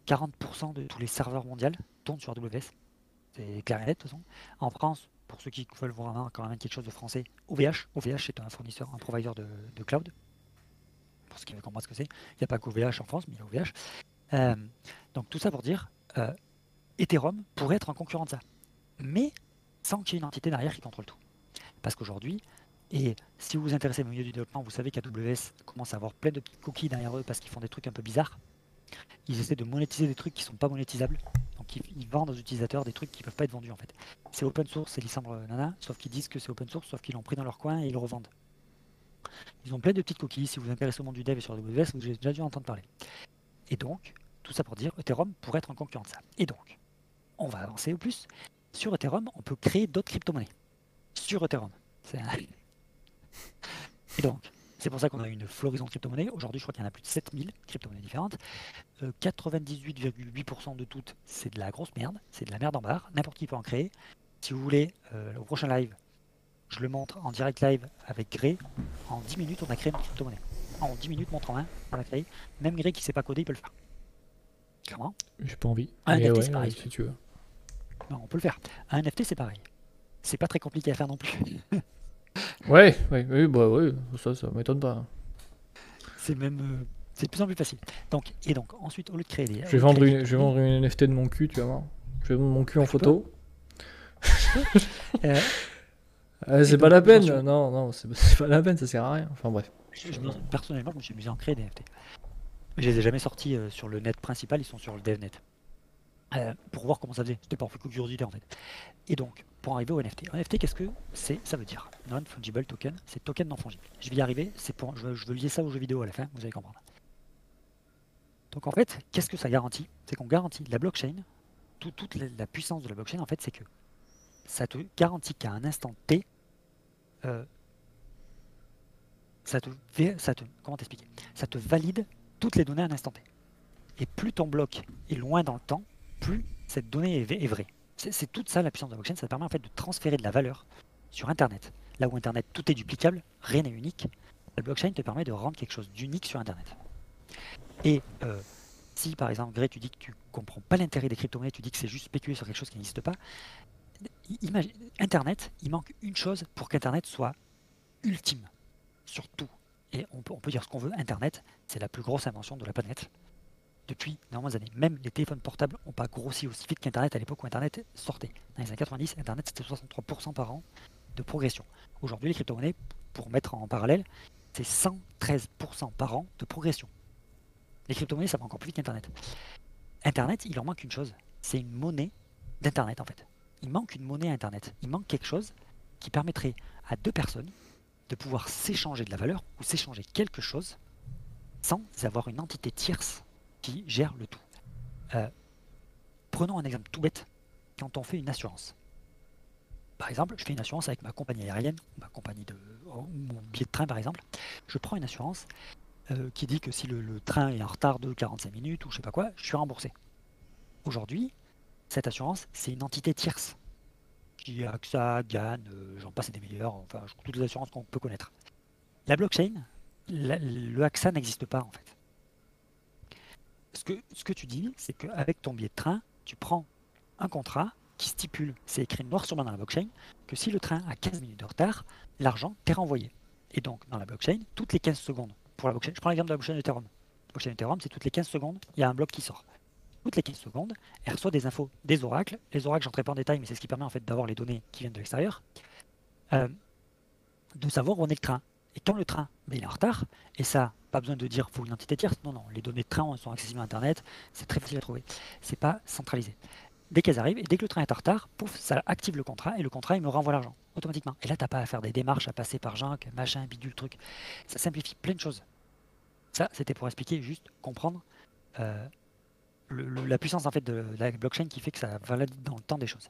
40% de tous les serveurs mondiaux tournent sur AWS. C'est clair et net, de toute façon. En France, pour ceux qui veulent voir quand même quelque chose de français, OVH. OVH, c'est un fournisseur, un provider de, de cloud. Pour ceux qui veulent comprendre ce que c'est. Il n'y a pas qu'OVH en France, mais il y a OVH. Euh, donc tout ça pour dire, euh, Ethereum pourrait être un concurrent de ça. Mais sans qu'il y ait une entité derrière qui contrôle tout. Parce qu'aujourd'hui, et si vous vous intéressez au milieu du développement, vous savez qu'AWS commence à avoir plein de petits cookies derrière eux parce qu'ils font des trucs un peu bizarres. Ils essaient de monétiser des trucs qui sont pas monétisables. Donc ils, vendent aux utilisateurs des trucs qui peuvent pas être vendus en fait. C'est open source, c'est Lissandre Nana, sauf qu'ils disent que c'est open source, sauf qu'ils l'ont pris dans leur coin et ils le revendent. Ils ont plein de petites coquilles. Si vous vous intéressez au monde du dev et sur AWS, vous avez déjà dû entendre parler. Et donc, tout ça pour dire, Ethereum pourrait être un concurrent de ça. Et donc, on va avancer au plus. Sur Ethereum, on peut créer d'autres crypto-monnaies. Sur Ethereum. Et donc, c'est pour ça qu'on a une floraison de crypto-monnaies. Aujourd'hui, je crois qu'il y en a plus de 7000 crypto-monnaies différentes. Euh, 98,8% de toutes, c'est de la grosse merde. C'est de la merde en barre. N'importe qui peut en créer. Si vous voulez, euh, au prochain live, je le montre en direct live avec Grey. En 10 minutes, on a créé une crypto-monnaie. En 10 minutes, montre en main, on l'a créé. Même Grey qui sait pas coder, il peut le faire. Clairement. J'ai pas envie. Mais NFT, ouais, c'est pareil. ouais, si tu veux. Non, on peut le faire. Un NFT, c'est pareil. C'est pas très compliqué à faire non plus. Ouais, ouais, oui, bah ouais, ça, ça m'étonne pas. C'est même. euh, c'est de plus en plus facile. Donc, et donc, ensuite, au lieu de créer des. Je vais vendre une, je vais vendre une NFT de mon cul, tu vas voir. Je vais vendre mon cul en photo. Euh, Euh, c'est pas la peine, attention. non, non, c'est c'est pas la peine, ça sert à rien. Enfin bref. je- je me- personnellement, je me suis amusé à en créer des NFT. Mais je les ai jamais sortis euh, sur le net principal, ils sont sur le DevNet. Euh, pour voir comment ça faisait. C'était par pure curiosité en fait. Et donc, pour arriver au NFT. Un NFT, qu'est-ce que c'est? Ça veut dire Non-Fungible Token, c'est token non fungible. Je vais y arriver, c'est pour, je, veux- lier ça aux jeux vidéo à la fin, vous allez comprendre. Donc en fait, qu'est-ce que ça garantit? C'est qu'on garantit la blockchain, tout- toute la, puissance de la blockchain, en fait, c'est que ça te garantit qu'à un instant T, euh, ça te, comment t'expliquer? Ça te valide toutes les données à un instant T. Et plus ton bloc est loin dans le temps, plus cette donnée est vraie. C'est toute ça la puissance de la blockchain, ça permet en fait de transférer de la valeur sur Internet. Là où Internet tout est duplicable, rien n'est unique, la blockchain te permet de rendre quelque chose d'unique sur Internet. Et euh, si par exemple, Gré, tu dis que tu comprends pas l'intérêt des crypto-monnaies, tu dis que c'est juste spéculer sur quelque chose qui n'existe pas, Internet, il manque une chose pour qu'Internet soit ultime sur tout. Et on peut, on peut dire ce qu'on veut, Internet, c'est la plus grosse invention de la planète depuis d'énormes années. Même les téléphones portables n'ont pas grossi aussi vite qu'Internet à l'époque où Internet sortait. Dans les années 90, Internet c'était 63% par an de progression. Aujourd'hui, les crypto-monnaies, pour mettre en parallèle, c'est 113% par an de progression. Les crypto-monnaies, ça va encore plus vite qu'Internet. Internet, il en manque une chose, c'est une monnaie d'Internet en fait. Il manque une monnaie à Internet. Il manque quelque chose qui permettrait à deux personnes de pouvoir s'échanger de la valeur ou s'échanger quelque chose sans avoir une entité tierce gère le tout. Euh, prenons un exemple tout bête, quand on fait une assurance. Par exemple, je fais une assurance avec ma compagnie aérienne, ma compagnie de, mon billet de train par exemple. Je prends une assurance euh, qui dit que si le, train est en retard de 45 minutes ou je sais pas quoi, je suis remboursé. Aujourd'hui, cette assurance, c'est une entité tierce. Qui AXA, GAN, euh, j'en passe des meilleurs, enfin toutes les assurances qu'on peut connaître. La blockchain, la- le AXA n'existe pas en fait. Ce que, ce que tu dis, c'est qu'avec ton billet de train, tu prends un contrat qui stipule, c'est écrit noir sur blanc dans la blockchain, que si le train a 15 minutes de retard, l'argent t'est renvoyé. Et donc, dans la blockchain, toutes les 15 secondes, pour la blockchain, je prends l'exemple de la blockchain Ethereum. La blockchain Ethereum, c'est toutes les 15 secondes, il y a un bloc qui sort. Toutes les 15 secondes, elle reçoit des infos des oracles. Les oracles, j'entrerai pas en détail, mais c'est ce qui permet en fait d'avoir les données qui viennent de l'extérieur, euh, de savoir où en est le train. Et quand le train, est en retard, et ça, pas besoin de dire faut une entité tierce, non, non, les données de train sont accessibles à Internet, c'est très facile à trouver. C'est pas centralisé. Dès qu'elles arrivent, et dès que le train est en retard, pouf, ça active le contrat, et le contrat, il me renvoie l'argent, automatiquement. Et là, t'as pas à faire des démarches, à passer par Jacques, machin, bidule, truc. Ça simplifie plein de choses. Ça, c'était pour expliquer, juste comprendre euh, la puissance en fait de la blockchain qui fait que ça valide dans le temps des choses.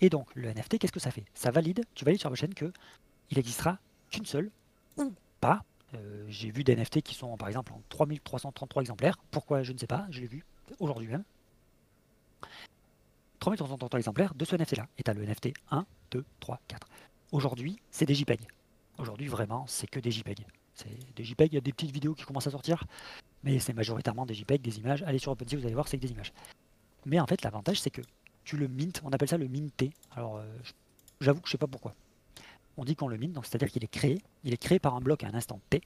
Et donc, le NFT, qu'est-ce que ça fait? Ça valide, tu valides sur la blockchain que il existera qu'une seule, ou pas. Euh, J'ai vu des NFT qui sont par exemple en 3333 exemplaires. Pourquoi Je ne sais pas, je l'ai vu aujourd'hui même. 3333 exemplaires de ce NFT là. Et tu as le NFT 1, 2, 3, 4. Aujourd'hui, c'est des JPEG. Aujourd'hui, vraiment, c'est que des JPEG. C'est des JPEG, il y a des petites vidéos qui commencent à sortir, mais c'est majoritairement des JPEG, des images. Allez sur OpenSea, vous allez voir, c'est que des images. Mais en fait, l'avantage, c'est que tu le mint, on appelle ça le minter. Alors, euh, j'avoue que je sais pas pourquoi. On dit qu'on le mint, donc c'est-à-dire qu'il est créé, il est créé par un bloc à un instant T,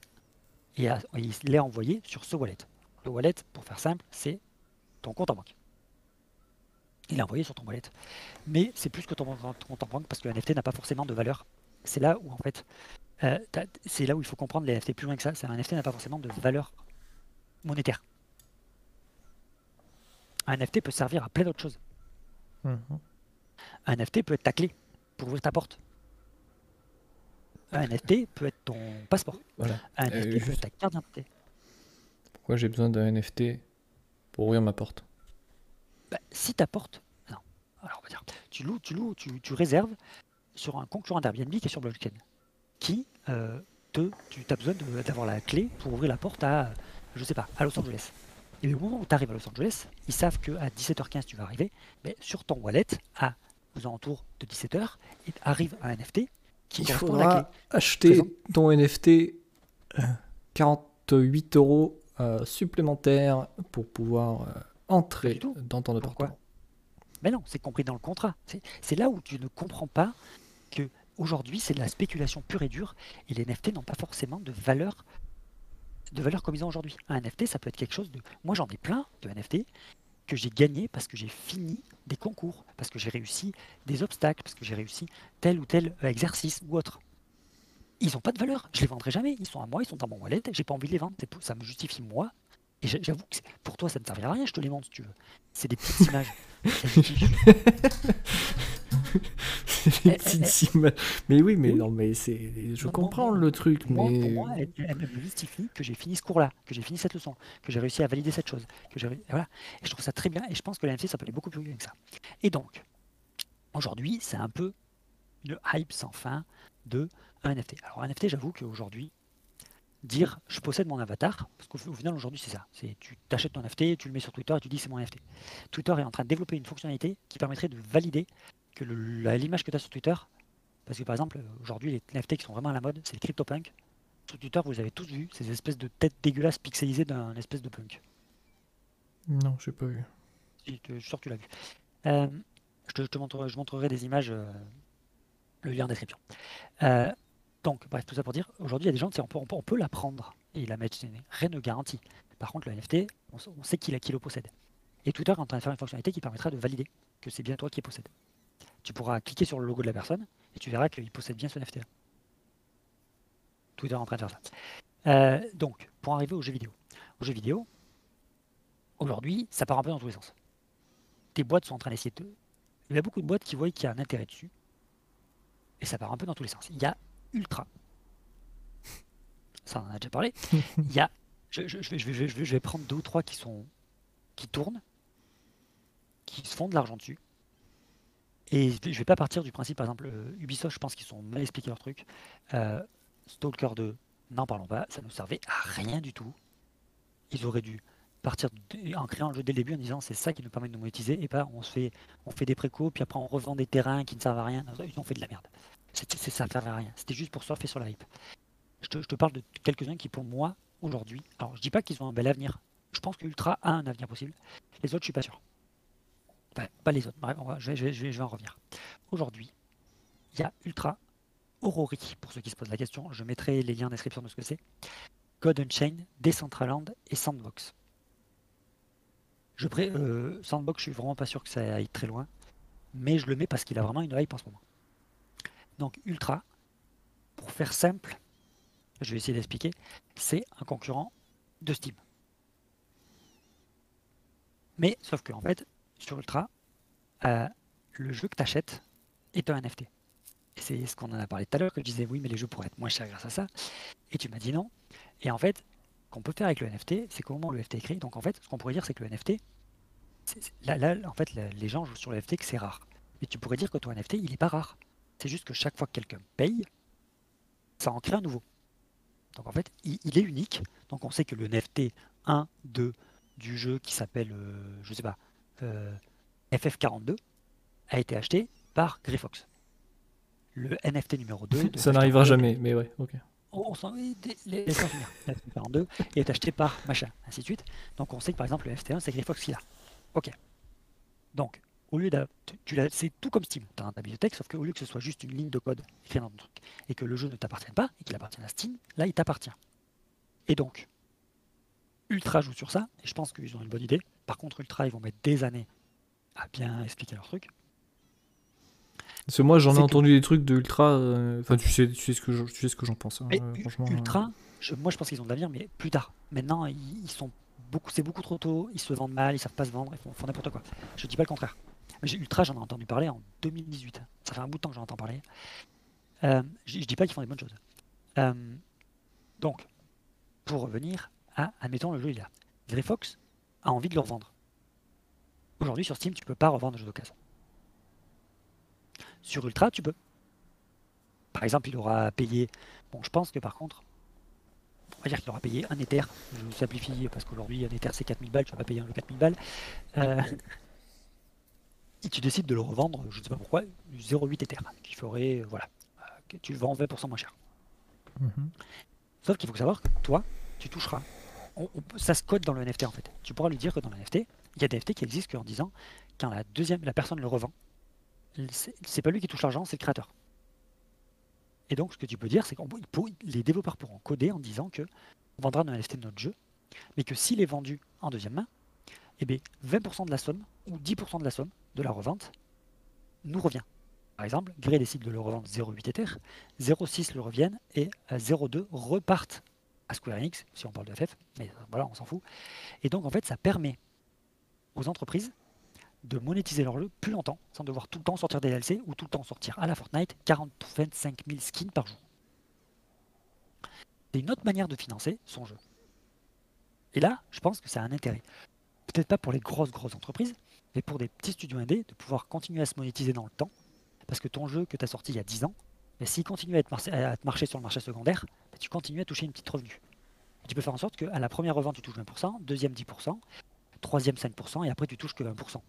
et il est envoyé sur ce wallet. Le wallet, pour faire simple, c'est ton compte en banque. Il est envoyé sur ton wallet. Mais c'est plus que ton compte en banque parce que le NFT n'a pas forcément de valeur. C'est là où en fait, euh, c'est là où il faut comprendre les NFT plus loin que ça. C'est un NFT n'a pas forcément de valeur monétaire. Un NFT peut servir à plein d'autres choses. Mhm. Un NFT peut être ta clé pour ouvrir ta porte. Un NFT peut être ton passeport. Voilà. Un Euh, NFT peut juste- être ta carte d'identité. Pourquoi j'ai besoin d'un NFT pour ouvrir ma porte? Bah, si ta porte, non. Alors on va dire, tu loues, tu loues, tu, tu réserves sur un concurrent d'Airbnb qui est sur blockchain, qui euh, te, tu as besoin d'avoir la clé pour ouvrir la porte à, je sais pas, à Los Angeles. Et au moment où tu arrives à Los Angeles, ils savent qu'à 17h15 tu vas arriver, mais sur ton wallet, à aux alentours de 17h, il arrive un NFT qui Il faudra acheter Présent. ton NFT euh, 48 euros euh, supplémentaires pour pouvoir euh, entrer tout. dans ton Pourquoi appartement. Mais non, c'est compris dans le contrat. C'est- C'est là où tu ne comprends pas que aujourd'hui c'est de la spéculation pure et dure et les NFT n'ont pas forcément de valeur de valeur comme ils ont aujourd'hui. Un NFT, ça peut être quelque chose de. Moi, j'en ai plein de NFT que j'ai gagné parce que j'ai fini des concours, parce que j'ai réussi des obstacles, parce que j'ai réussi tel ou tel euh, exercice ou autre. Ils n'ont pas de valeur. Je les vendrai jamais. Ils sont à moi, ils sont dans mon wallet. J'ai pas envie de les vendre. Ça me justifie moi. Et j'a- j'avoue que pour toi, ça ne servira à rien. Je te les montre si tu veux. C'est des petites images. C'est des petites- des petites images. Mais oui, mais Oui. non, mais c'est. Je Non, comprends non, le truc, Moi, mais. pour moi, elle, elle me justifie que j'ai fini ce cours-là, que j'ai fini cette leçon, que j'ai réussi à valider cette chose, que j'ai voilà. Et je trouve ça très bien. Et je pense que la ça peut aller beaucoup plus loin que ça. Et donc, aujourd'hui, c'est un peu une hype sans fin de un NFT. Alors, un NFT, j'avoue qu'aujourd'hui, dire je possède mon avatar, parce qu'au au final, aujourd'hui, c'est ça. C'est tu t'achètes ton NFT, tu le mets sur Twitter et tu dis c'est mon NFT. Twitter est en train de développer une fonctionnalité qui permettrait de valider que l'image que tu as sur Twitter, parce que par exemple, aujourd'hui, les NFT qui sont vraiment à la mode, c'est les CryptoPunk. Sur Twitter, vous avez tous vu ces espèces de têtes dégueulasses pixelisées d'un espèce de punk. Non, j'ai pas vu. Si, Je suis sûr que tu l'as vu. Euh, je, te, je te montrerai, je montrerai des images, euh, le lien en description. Euh, donc, bref, tout ça pour dire, aujourd'hui, il y a des gens, on peut, on peut, on peut la prendre et la mettre, rien ne garantit. Par contre, le NFT, on, on sait qui, la- qui le possède. Et Twitter est en train de faire une fonctionnalité qui permettra de valider que c'est bien toi qui le possède. Tu pourras cliquer sur le logo de la personne et tu verras qu'il possède bien ce NFT. Twitter est en train de faire ça. Euh, donc, pour arriver aux jeux vidéo. Aux jeux vidéo, aujourd'hui, ça part un peu dans tous les sens. Tes boîtes sont en train d'essayer de... Il y a beaucoup de boîtes qui voient qu'il y a un intérêt dessus. Et ça part un peu dans tous les sens. Il y a Ultra. Ça, on en a déjà parlé. Il y a... Je, je- je vais, je vais- je vais- je vais prendre deux ou trois qui sont... qui tournent, qui se font de l'argent dessus. Et je je vais pas partir du principe, par exemple, euh, Ubisoft, je pense qu'ils sont mal expliqués leur truc. Euh, Stalker 2, n'en parlons pas, ça ne servait à rien du tout. Ils auraient dû partir en créant le jeu dès le début en disant c'est ça qui nous permet de nous monétiser et pas on se fait on fait des précos puis après on revend des terrains qui ne servent à rien. Ils ont fait de la merde. C'est, ça ne servait à rien. C'était juste pour surfer sur la hype. Je te, je te parle de quelques-uns qui pour moi aujourd'hui, alors je dis pas qu'ils ont un bel avenir. Je pense que Ultra a un avenir possible. Les autres je suis pas sûr. Pas les autres. Je vais en revenir. Aujourd'hui, il y a Ultra Aurori, pour ceux qui se posent la question. Je mettrai les liens en description de ce que c'est. God Unchained, Decentraland et Sandbox. Je pré- euh, Sandbox, je suis vraiment pas sûr que ça aille très loin, mais je le mets parce qu'il a vraiment une hype en ce moment. Donc Ultra, pour faire simple, je vais essayer d'expliquer, c'est un concurrent de Steam. Mais sauf que en fait, sur Ultra, euh, le jeu que tu achètes est un NFT. Et c'est ce qu'on en a parlé tout à l'heure, que je disais oui, mais les jeux pourraient être moins chers grâce à ça. Et tu m'as dit non. Et en fait, qu'on peut faire avec le NFT, c'est qu'au moment où le NFT est créé, donc en fait, ce qu'on pourrait dire, c'est que le NFT, là, en fait, les gens jouent sur le NFT que c'est rare. Mais tu pourrais dire que ton NFT, il n'est pas rare. C'est juste que chaque fois que quelqu'un paye, ça en crée un nouveau. Donc en fait, il, il est unique. Donc on sait que le NFT 1, 2 du jeu qui s'appelle, euh, je sais pas, euh, FF42, a été acheté par Greyfox. le NFT numéro 2. de Ça n'arrivera jamais, mais ouais, ok. on, s'en les- les- deux et est acheté par machin, ainsi de suite. Donc on sait que par exemple le FT1 c'est Greyfox qui l'a. Ok. Donc au lieu de, tu, c'est tout comme Steam. Tu as ta bibliothèque, sauf qu'au lieu que ce soit juste une ligne de code écrite dans ton truc et que le jeu ne t'appartienne pas et qu'il appartienne à Steam, là il t'appartient. Et donc Ultra joue sur ça et je pense qu'ils ont une bonne idée. Par contre Ultra ils vont mettre des années à bien expliquer leur truc. Parce que moi, j'en ai que- entendu des trucs de Ultra. euh, Enfin, tu sais, tu sais ce que je- tu sais j'en pense. hein, euh, euh, Ultra, je- moi je pense qu'ils ont de l'avenir, mais plus tard. Maintenant, ils, ils sont beaucoup, c'est beaucoup trop tôt. Ils se vendent mal, ils savent pas se vendre, ils font, font n'importe quoi. Je dis pas le contraire. Mais j'ai- Ultra, j'en ai entendu parler en 2018. Ça fait un bout de temps que j'en entends parler. Je, je dis pas qu'ils font des bonnes choses. Donc, pour revenir à, admettons, le jeu il est là. Greyfox a envie de le revendre. Aujourd'hui, sur Steam, tu peux pas revendre un jeu d'occasion. Sur Ultra, tu peux. Par exemple, il aura payé. Bon, je pense que par contre, on va dire qu'il aura payé un Ether. Je simplifie parce qu'aujourd'hui, un Ether c'est 4000 balles, tu vas pas payer un jeu 4000 balles. Euh, et tu décides de le revendre, je ne sais pas pourquoi, 0,8 Ether, qui ferait, euh, voilà, euh, tu le vends 20% moins cher. mhm. Sauf qu'il faut savoir que toi, tu toucheras. Ça se code dans le NFT en fait. Tu pourras lui dire que dans le NFT, il y a des NFT qui existent qu'en disant quand la deuxième, personne le revend, c'est pas lui qui touche l'argent, c'est le créateur. Et donc ce que tu peux dire, c'est que les développeurs pourront coder en disant que vendra nos NFT de notre jeu, mais que s'il est vendu en deuxième main, eh bien 20% de la somme ou 10% de la somme de la revente nous revient. Par exemple, Grey décide de le revendre 0,8 Ether, 0,6 le reviennent et euh, 0,2 repartent à Square Enix, si on parle de FF, mais euh, voilà, on s'en fout. Et donc en fait, ça permet aux entreprises de monétiser leur jeu plus longtemps, sans devoir tout le temps sortir des DLC ou tout le temps sortir à la Fortnite 40 ou 25 000 skins par jour. C'est une autre manière de financer son jeu. Et là, je pense que ça a un intérêt. Peut-être pas pour les grosses, grosses entreprises, mais pour des petits studios indés, de pouvoir continuer à se monétiser dans le temps. Parce que ton jeu que tu as sorti il y a 10 ans, mais s'il continue à te marcher sur le marché secondaire, bah, tu continues à toucher une petite revenu. Et tu peux faire en sorte qu'à la première revente, tu touches 20%, deuxième 10%, troisième 5%, et après tu touches que 20%.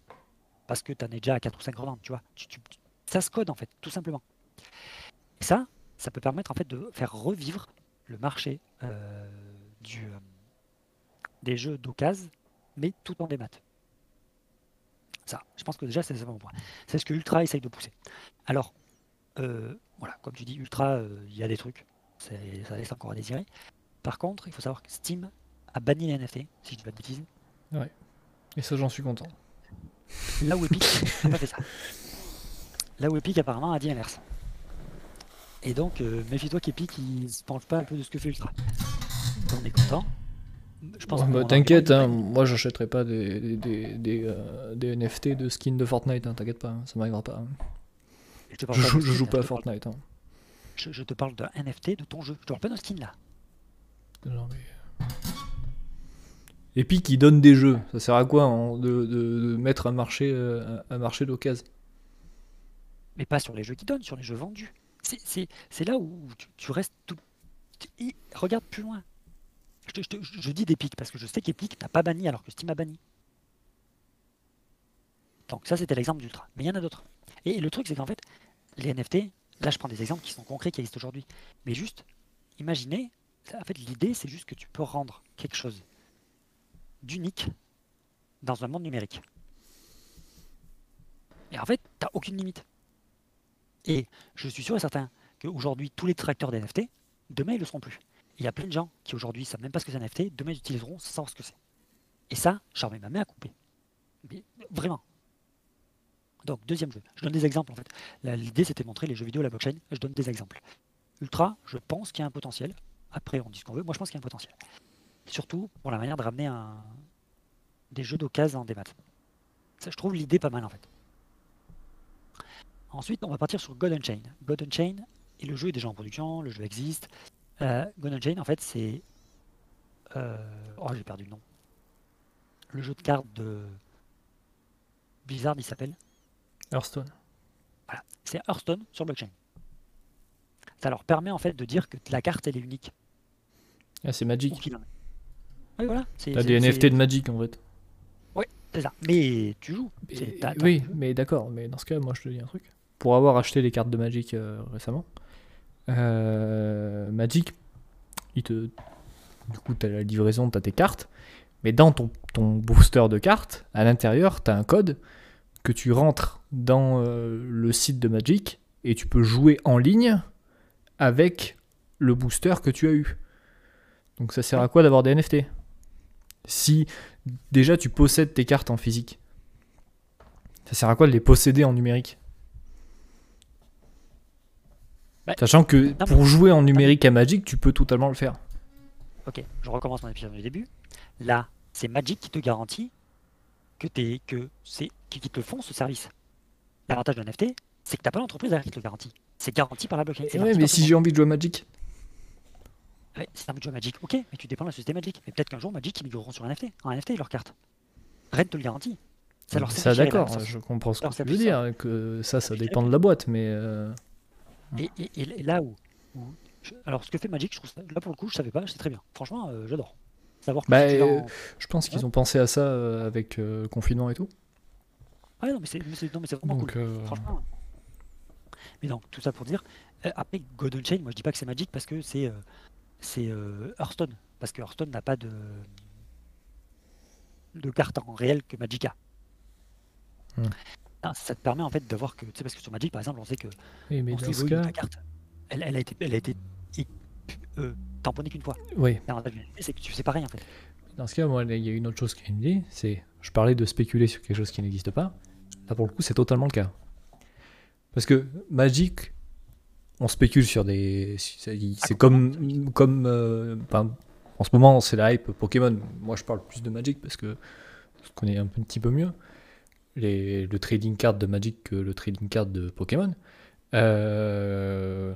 Parce que tu en es déjà à 4 ou 5 reventes, tu vois. Ça se code en fait, tout simplement. Et ça, ça peut permettre en fait de faire revivre le marché euh, euh, des jeux d'occasion, mais tout en démat. Ça, je pense que déjà c'est un bon point. C'est ce que Ultra essaye de pousser. Alors, euh, voilà, comme tu dis, Ultra, euh, il y a des trucs, ça laisse encore à désirer. Par contre, il faut savoir que Steam a banni les NFT, si je dis pas de bêtises. Et ça, j'en suis content. Là où Epic n'a pas fait ça. Là où Epic apparemment a dit l'inverse. Et donc, euh, méfie-toi qu'Epic il se penche pas un peu de ce que fait Ultra. On est content. Je pense Ouais, bah, t'inquiète, hein, moi j'achèterai pas des, des, des, des, euh, des NFT de skins de Fortnite, hein, t'inquiète pas, hein, ça m'arrivera pas. hein. Je, te parle Je, pas joue, je pas à Fortnite. Hein. Je, je te parle d'un NFT de ton jeu. Je te parle pas d'un skin là. Non, mais... Epic il donne des jeux, ça sert à quoi hein, de, de- de mettre un marché, euh, un marché d'occasion? Mais pas sur les jeux qui donnent, sur les jeux vendus. C'est- C'est c'est là où tu, tu restes tout. tu- regarde plus loin. Je, te- je je dis d'Epic parce que je sais qu'Epic n'a pas banni alors que Steam a banni. Donc ça c'était l'exemple d'Ultra. Mais il y en a d'autres. Et le truc c'est qu'en fait, les NFT, là je prends des exemples qui sont concrets qui existent aujourd'hui. Mais juste, imaginez, en fait l'idée c'est juste que tu peux rendre quelque chose d'unique dans un monde numérique. Et en fait, tu n'as aucune limite. Et je suis sûr et certain qu'aujourd'hui, tous les tracteurs d'NFT, demain, ils ne le seront plus. Il y a plein de gens qui aujourd'hui ne savent même pas ce que c'est un NFT, demain, ils utiliseront sans savoir ce que c'est. Et ça, j'en mets ma main à couper. Vraiment. Donc, deuxième jeu. Je donne des exemples en fait. L'idée, c'était de montrer les jeux vidéo, la blockchain. Je donne des exemples. Ultra, je pense qu'il y a un potentiel. Après, on dit ce qu'on veut. Moi, je pense qu'il y a un potentiel. Surtout pour la manière de ramener des jeux d'occasion en démat. Ça, je trouve l'idée pas mal en fait. Ensuite, on va partir sur God Unchained. God Unchained, et le jeu est déjà en production, le jeu existe. Euh, God Unchained, en fait, c'est. euh, Oh, j'ai perdu le nom. Le jeu de cartes de Blizzard, il s'appelle. Hearthstone. Voilà. C'est Hearthstone sur blockchain. Ça leur permet en fait de dire que la carte elle est unique. Ah, c'est Magic. Oui, voilà. T'as des NFT de Magic en fait. c'est ça. Mais tu joues. T'as- t'as- oui, mais d'accord, mais dans ce cas, moi je te dis un truc. pour avoir acheté les cartes de Magic euh, récemment, euh, Magic, il te, du coup, tu as la livraison, tu as tes cartes, mais dans ton, ton booster de cartes, à l'intérieur, tu as un code que tu rentres dans euh, le site de Magic et tu peux jouer en ligne avec le booster que tu as eu. Donc ça sert à quoi d'avoir des NFT Si déjà tu possèdes tes cartes en physique, ça sert à quoi de les posséder en numérique? Bah, Sachant que pour jouer en numérique à Magic, tu peux totalement le faire. Ok, je recommence mon épisode du début. Là, c'est Magic qui te garantit que t'es que c'est qui, te font ce service. L'avantage de NFT, c'est que t'as pas l'entreprise derrière qui te le garantit. C'est garanti par la blockchain. Ouais, mais si le j'ai envie de jouer à Magic. Ouais, si t'as envie de jouer à Magic, ok, mais tu dépends de la société Magic. Mais peut-être qu'un jour Magic ils migreront sur un NFT, en NFT leur carte. Red te le garantit. Ça leur ça d'accord, je comprends ce que tu veux dire, que ça, ça dépend de la boîte, mais euh, Et, et- et là où, où je- alors ce que fait Magic, je trouve ça, là pour le coup, je savais pas, c'est très bien. Franchement, euh, j'adore. Savoir que Bah, euh, en- je pense qu'ils ont pensé à ça euh, avec confinement et tout. Ouais, non, mais c'est c'est- c'est vraiment Donc, cool. euh, Franchement. Mais donc, tout ça pour dire, euh, après Golden Chain, moi je dis pas que c'est Magic parce que c'est euh, c'est Hearthstone. Parce que Hearthstone n'a pas de de carte en réel que Magic a. Hmm. Ah, ça te permet en fait d'avoir que, tu sais, parce que sur Magic par exemple, on sait que oui, mais on dans sait ce oui, cas, ta carte, elle, elle a été, elle a été é- euh, tamponnée qu'une fois. oui, c'est sais pareil en fait. dans ce cas, moi, il y a une autre chose qui me dit, c'est, je parlais de spéculer sur quelque chose qui n'existe pas. Là, pour le coup, c'est totalement le cas. Parce que Magic, on spécule sur des, c'est comme, comme, euh, en ce moment, c'est la hype Pokémon. Moi, je parle plus de Magic parce que je connais un petit peu mieux les, le trading card de Magic que le trading card de Pokémon. Euh,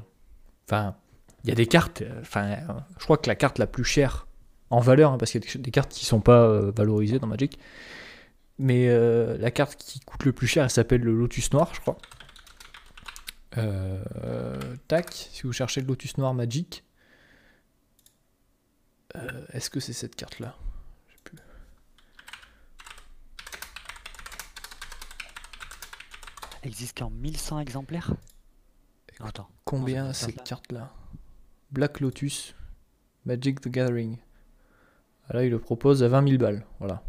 Enfin, il y a des cartes. Enfin, je crois que la carte la plus chère en valeur, hein, parce qu'il y a des- des cartes qui sont pas euh, valorisées dans Magic. Mais euh, la carte qui coûte le plus cher, elle s'appelle le Lotus Noir, je crois. Euh, tac, si vous cherchez le Lotus Noir Magic, euh, est-ce que c'est cette carte-là? Je sais plus. Elle existe qu'en 1100 exemplaires? Attends. Combien Non, c'est cette cette carte-là Black Lotus Magic the Gathering. Ah, Là, il le propose à 20 000 balles. Voilà.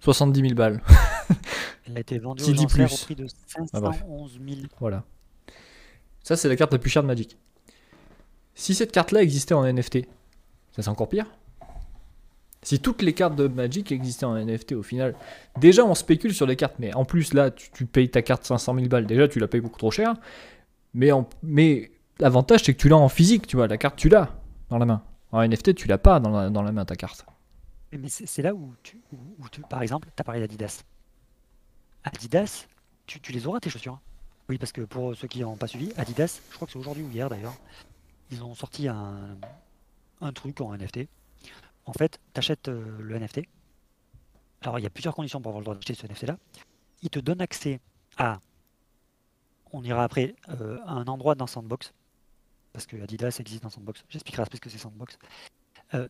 70 000 balles. Elle a été vendue aux plus au prix de Ah, bref. 511 000. Voilà. Ça, c'est la carte la plus chère de Magic. Si cette carte-là existait en NFT, ça c'est encore pire. Si toutes les cartes de Magic existaient en NFT au final, déjà on spécule sur les cartes, mais en plus là, tu, tu payes ta carte 500 000 balles, déjà tu la payes beaucoup trop cher. Mais, en- mais l'avantage c'est que tu l'as en physique, tu vois, la carte tu l'as dans la main. En NFT, tu l'as pas dans la, dans la main ta carte. Mais- c'est là où tu, par exemple, tu as parlé d'Adidas. Adidas, tu, les auras tes chaussures. Oui, parce que pour ceux qui n'ont pas suivi, Adidas, je crois que c'est aujourd'hui ou hier d'ailleurs, ils ont sorti un, truc en NFT. En fait, tu achètes le NFT. Alors, il y a plusieurs conditions pour avoir le droit d'acheter ce NFT-là. Il te donne accès à, on ira après, euh, un endroit dans Sandbox, parce que Adidas existe dans Sandbox. J'expliquerai après ce que c'est Sandbox. Euh,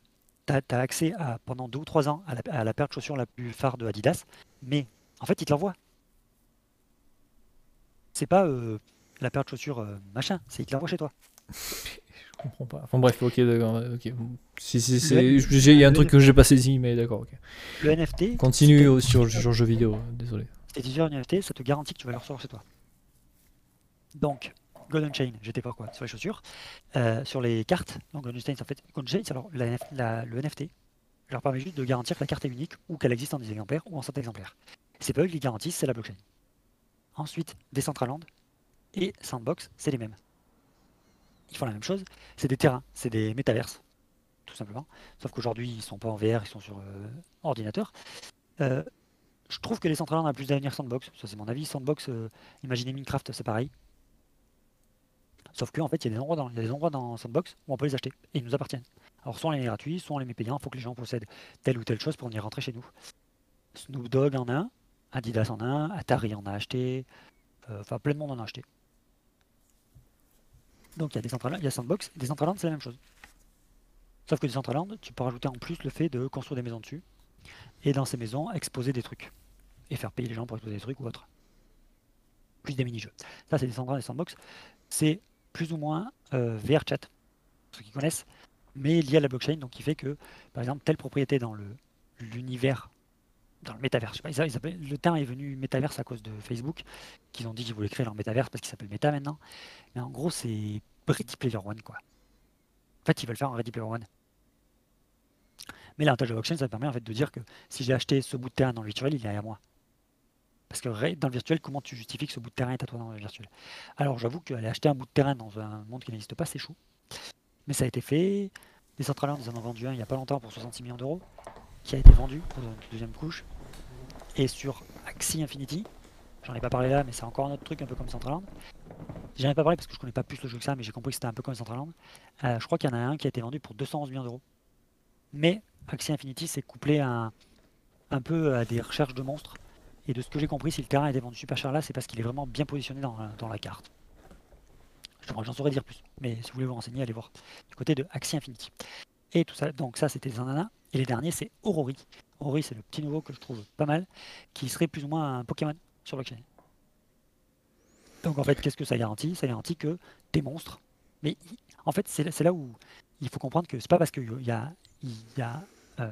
tu as, accès à, pendant deux ou trois ans à la, à la paire de chaussures la plus phare de Adidas, mais en fait, ils te l'envoient. C'est pas euh, la paire de chaussures euh, machin, c'est ils te l'envoient chez toi. Je comprends pas. Enfin bref, ok, d'accord. ok. Si, si, Le- c'est- j'ai- il y a un le- truc que j'ai pas saisi, mais d'accord, ok. Le NFT, Continue si au- sur, sur jeux vidéo, désolé. Si t'es d'une NFT, ça te garantit que tu vas le recevoir chez toi. Donc, Golden Chain, j'étais pas quoi Sur les chaussures. Euh, sur les cartes, donc Golden Chain, en fait, Golden Chain, c'est alors le NFT leur permet juste de garantir que la carte est unique ou qu'elle existe en 10 exemplaires ou en 100 exemplaires. C'est pas eux qui garantissent, c'est la blockchain. Ensuite, Decentraland et Sandbox, c'est les mêmes. Ils font la même chose, c'est des terrains, c'est des métaverses, tout simplement. Sauf qu'aujourd'hui, ils sont pas en VR, ils sont sur euh, ordinateur. Euh, je trouve que les Decentraland a plus d'avenir Sandbox, ça c'est mon avis. Sandbox, imaginez Minecraft, c'est pareil. Sauf qu'en fait, il y a des endroits dans, y des endroits dans Sandbox où on peut les acheter et ils nous appartiennent. Alors, soit on les met gratuits, soit on les met payants. Il faut que les gens possèdent telle ou telle chose pour venir rentrer chez nous. Snoop Dogg en a un, Adidas en a un, Atari en a acheté, euh, enfin plein de monde en a acheté. Donc il y a des Decentraland, il y a Sandbox, des Decentraland c'est la même chose. Sauf que des Decentraland, tu peux rajouter en plus le fait de construire des maisons dessus et dans ces maisons exposer des trucs et faire payer les gens pour exposer des trucs ou autre. plus des mini-jeux. Ça, c'est des sandbox, des sandbox. C'est plus ou moins euh, VR chat, pour ceux qui connaissent, mais lié à la blockchain, donc qui fait que, par exemple, telle propriété dans l'univers, dans le métaverse, je sais pas, le terme est venu métaverse à cause de Facebook, qu'ils ont dit qu'ils voulaient créer leur métaverse parce qu'il s'appelle Meta maintenant. Mais en gros, c'est Ready Player One, quoi. En fait, ils veulent faire un Ready Player One. Mais l'avantage de la blockchain, ça permet en fait de dire que si j'ai acheté ce bout de terrain dans le virtuel, il est à moi. Parce que dans le virtuel, comment tu justifies que ce bout de terrain est à toi dans le virtuel? Alors j'avoue qu'aller acheter un bout de terrain dans un monde qui n'existe pas, c'est chou. Mais ça a été fait. Decentraland, ils en ont vendu un il n'y a pas longtemps pour 66 millions d'euros, qui a été vendu pour une deuxième couche. Et sur Axie Infinity, j'en ai pas parlé là, mais c'est encore un autre truc un peu comme Decentraland. J'en ai pas parlé parce que je connais pas plus le jeu que ça, mais j'ai compris que c'était un peu comme Decentraland. Euh, je crois qu'il y en a un qui a été vendu pour 211 millions d'euros. Mais Axie Infinity s'est couplé à un peu à des recherches de monstres. Et de ce que j'ai compris, si le terrain été vendu super cher là, c'est parce qu'il est vraiment bien positionné dans, dans la carte. Je J'en saurais dire plus. Mais si vous voulez vous renseigner, allez voir du côté de Axie Infinity. Et tout ça, donc ça c'était les ananas. Et les derniers, c'est Aurori. Aurori, c'est le petit nouveau que je trouve pas mal, qui serait plus ou moins un Pokémon sur blockchain. Donc en fait, qu'est-ce que ça garantit? Ça garantit que tes monstres. Mais en fait, c'est là, où il faut comprendre que c'est pas parce qu'il y a, y a euh,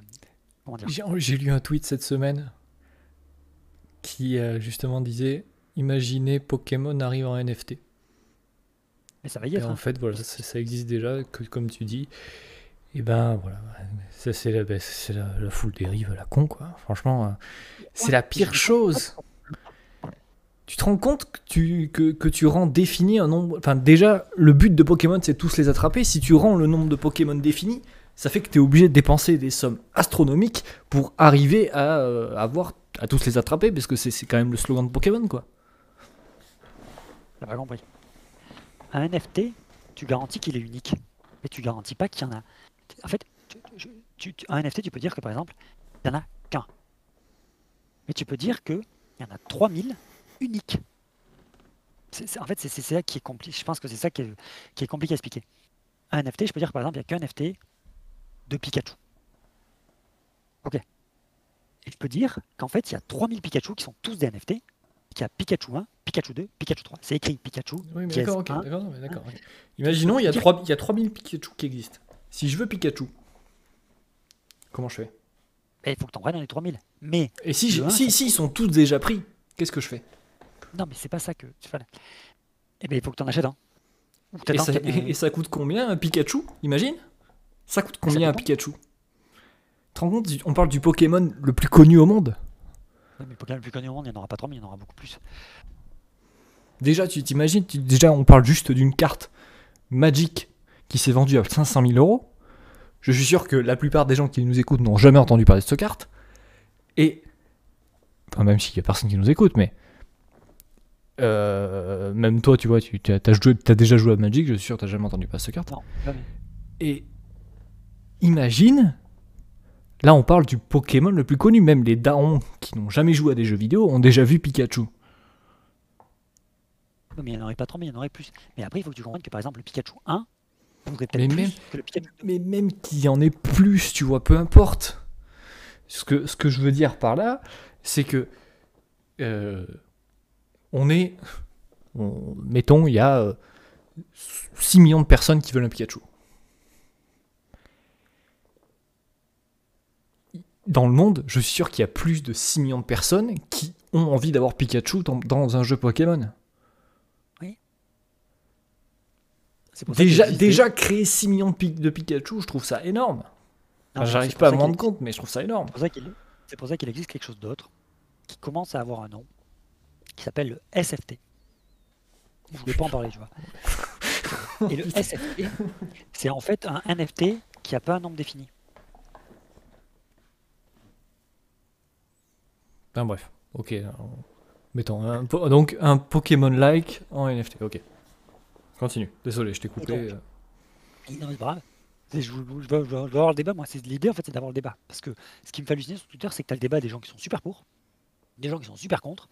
comment dire? J'ai lu un tweet cette semaine qui euh, justement disait Imaginez Pokémon arrive en NFT. Mais ça va y Et être. en hein. fait, voilà, ça, ça existe déjà, que, comme tu dis. Et ben voilà, ça c'est la, ben, c'est la, la foule dérive à la con, quoi. Franchement, euh, c'est la pire chose. Tu te rends compte que tu, que, que tu rends défini un nombre. Enfin, déjà, le but de Pokémon, c'est tous les attraper. Si tu rends le nombre de Pokémon défini, ça fait que tu es obligé de dépenser des sommes astronomiques pour arriver à euh, avoir à tous les attraper, parce que c'est quand même le slogan de Pokémon, quoi. Pas compris. Un NFT, tu garantis qu'il est unique. Mais tu garantis pas qu'il y en a. En fait, tu- tu- un NFT, tu peux dire que par exemple, il n'y en a qu'un. Mais tu peux dire qu'il y en a 3000 uniques. En fait, c'est c'est ça qui est compliqué. Je pense que c'est ça qui est, qui est compliqué à expliquer. Un NFT, je peux dire par exemple, il n'y a qu'un NFT de Pikachu. Ok. Et je peux dire qu'en fait, il y a 3000 Pikachu qui sont tous des NFT. Qu'il y a Pikachu 1, Pikachu 2, Pikachu 3. C'est écrit Pikachu. Oui, mais dièse d'accord, ok, 1. d'accord, non, mais d'accord. ok. Imaginons, il y, a Dire- 3, il y a 3000 Pikachu qui existent. Si je veux Pikachu, comment je fais? Il faut que tu en dans les 3000. Mais, Et si, si, si ils sont tous déjà pris, qu'est-ce que je fais? Non, mais c'est pas ça que tu fais. Eh bien, il faut que tu en achètes un. Ou et ça, et- et coûte combien un Pikachu? Imagine Ça coûte combien un. Pikachu? Te rends compte On parle du Pokémon le plus connu au monde. Ouais, mais Pokémon le plus connu au monde, il n'y en aura pas 3000, il y en aura beaucoup plus. Déjà, tu t'imagines tu- Déjà, on parle juste d'une carte Magic qui s'est vendue à 500 000 euros. Je suis sûr que la plupart des gens qui nous écoutent n'ont jamais entendu parler de cette carte. Et. Enfin, même s'il y a personne qui nous écoute, mais. euh, même toi, tu vois, tu as, déjà joué à Magic, je suis sûr que tu n'as jamais entendu parler de cette carte. Non, jamais. Et. Imagine. Là, on parle du Pokémon le plus connu. Même les darons qui n'ont jamais joué à des jeux vidéo ont déjà vu Pikachu. Mais il n'y en aurait pas 3000, il y en aurait plus. Mais après, il faut que tu comprennes que par exemple, le Pikachu 1 vaudrait Mais peut-être plus même- que le Pikachu 2. mais même qu'il y en ait plus, tu vois, peu importe. Ce que, ce que je veux dire par là, c'est que euh, on est, on- mettons, il y a euh, 6 millions de personnes qui veulent un Pikachu. Dans le monde, je suis sûr qu'il y a plus de 6 millions de personnes qui ont envie d'avoir Pikachu dans, dans un jeu Pokémon. C'est pour Déjà, déjà créer 6 millions de, Pi- de Pikachu, je trouve ça énorme. Enfin, J'arrive pas à me rendre compte, mais je trouve ça énorme. C'est pour ça qu'il- C'est pour ça qu'il existe quelque chose d'autre qui commence à avoir un nom qui s'appelle le SFT. Je voulais pas en parler, tu vois. Et le SFT, c'est en fait un NFT qui n'a pas un nombre défini. Enfin bref, ok. on- Mettons, un po- donc un Pokémon-like en NFT, ok. Continue, désolé, je t'ai coupé. donc, euh. Non, grave. C'est- Je, je- je veux, je avoir le débat, moi. C'est L'idée, en fait, c'est d'avoir le débat. Parce que ce qui me fait halluciner sur Twitter, c'est que tu as le débat des gens qui sont super pour, des gens qui sont super contre,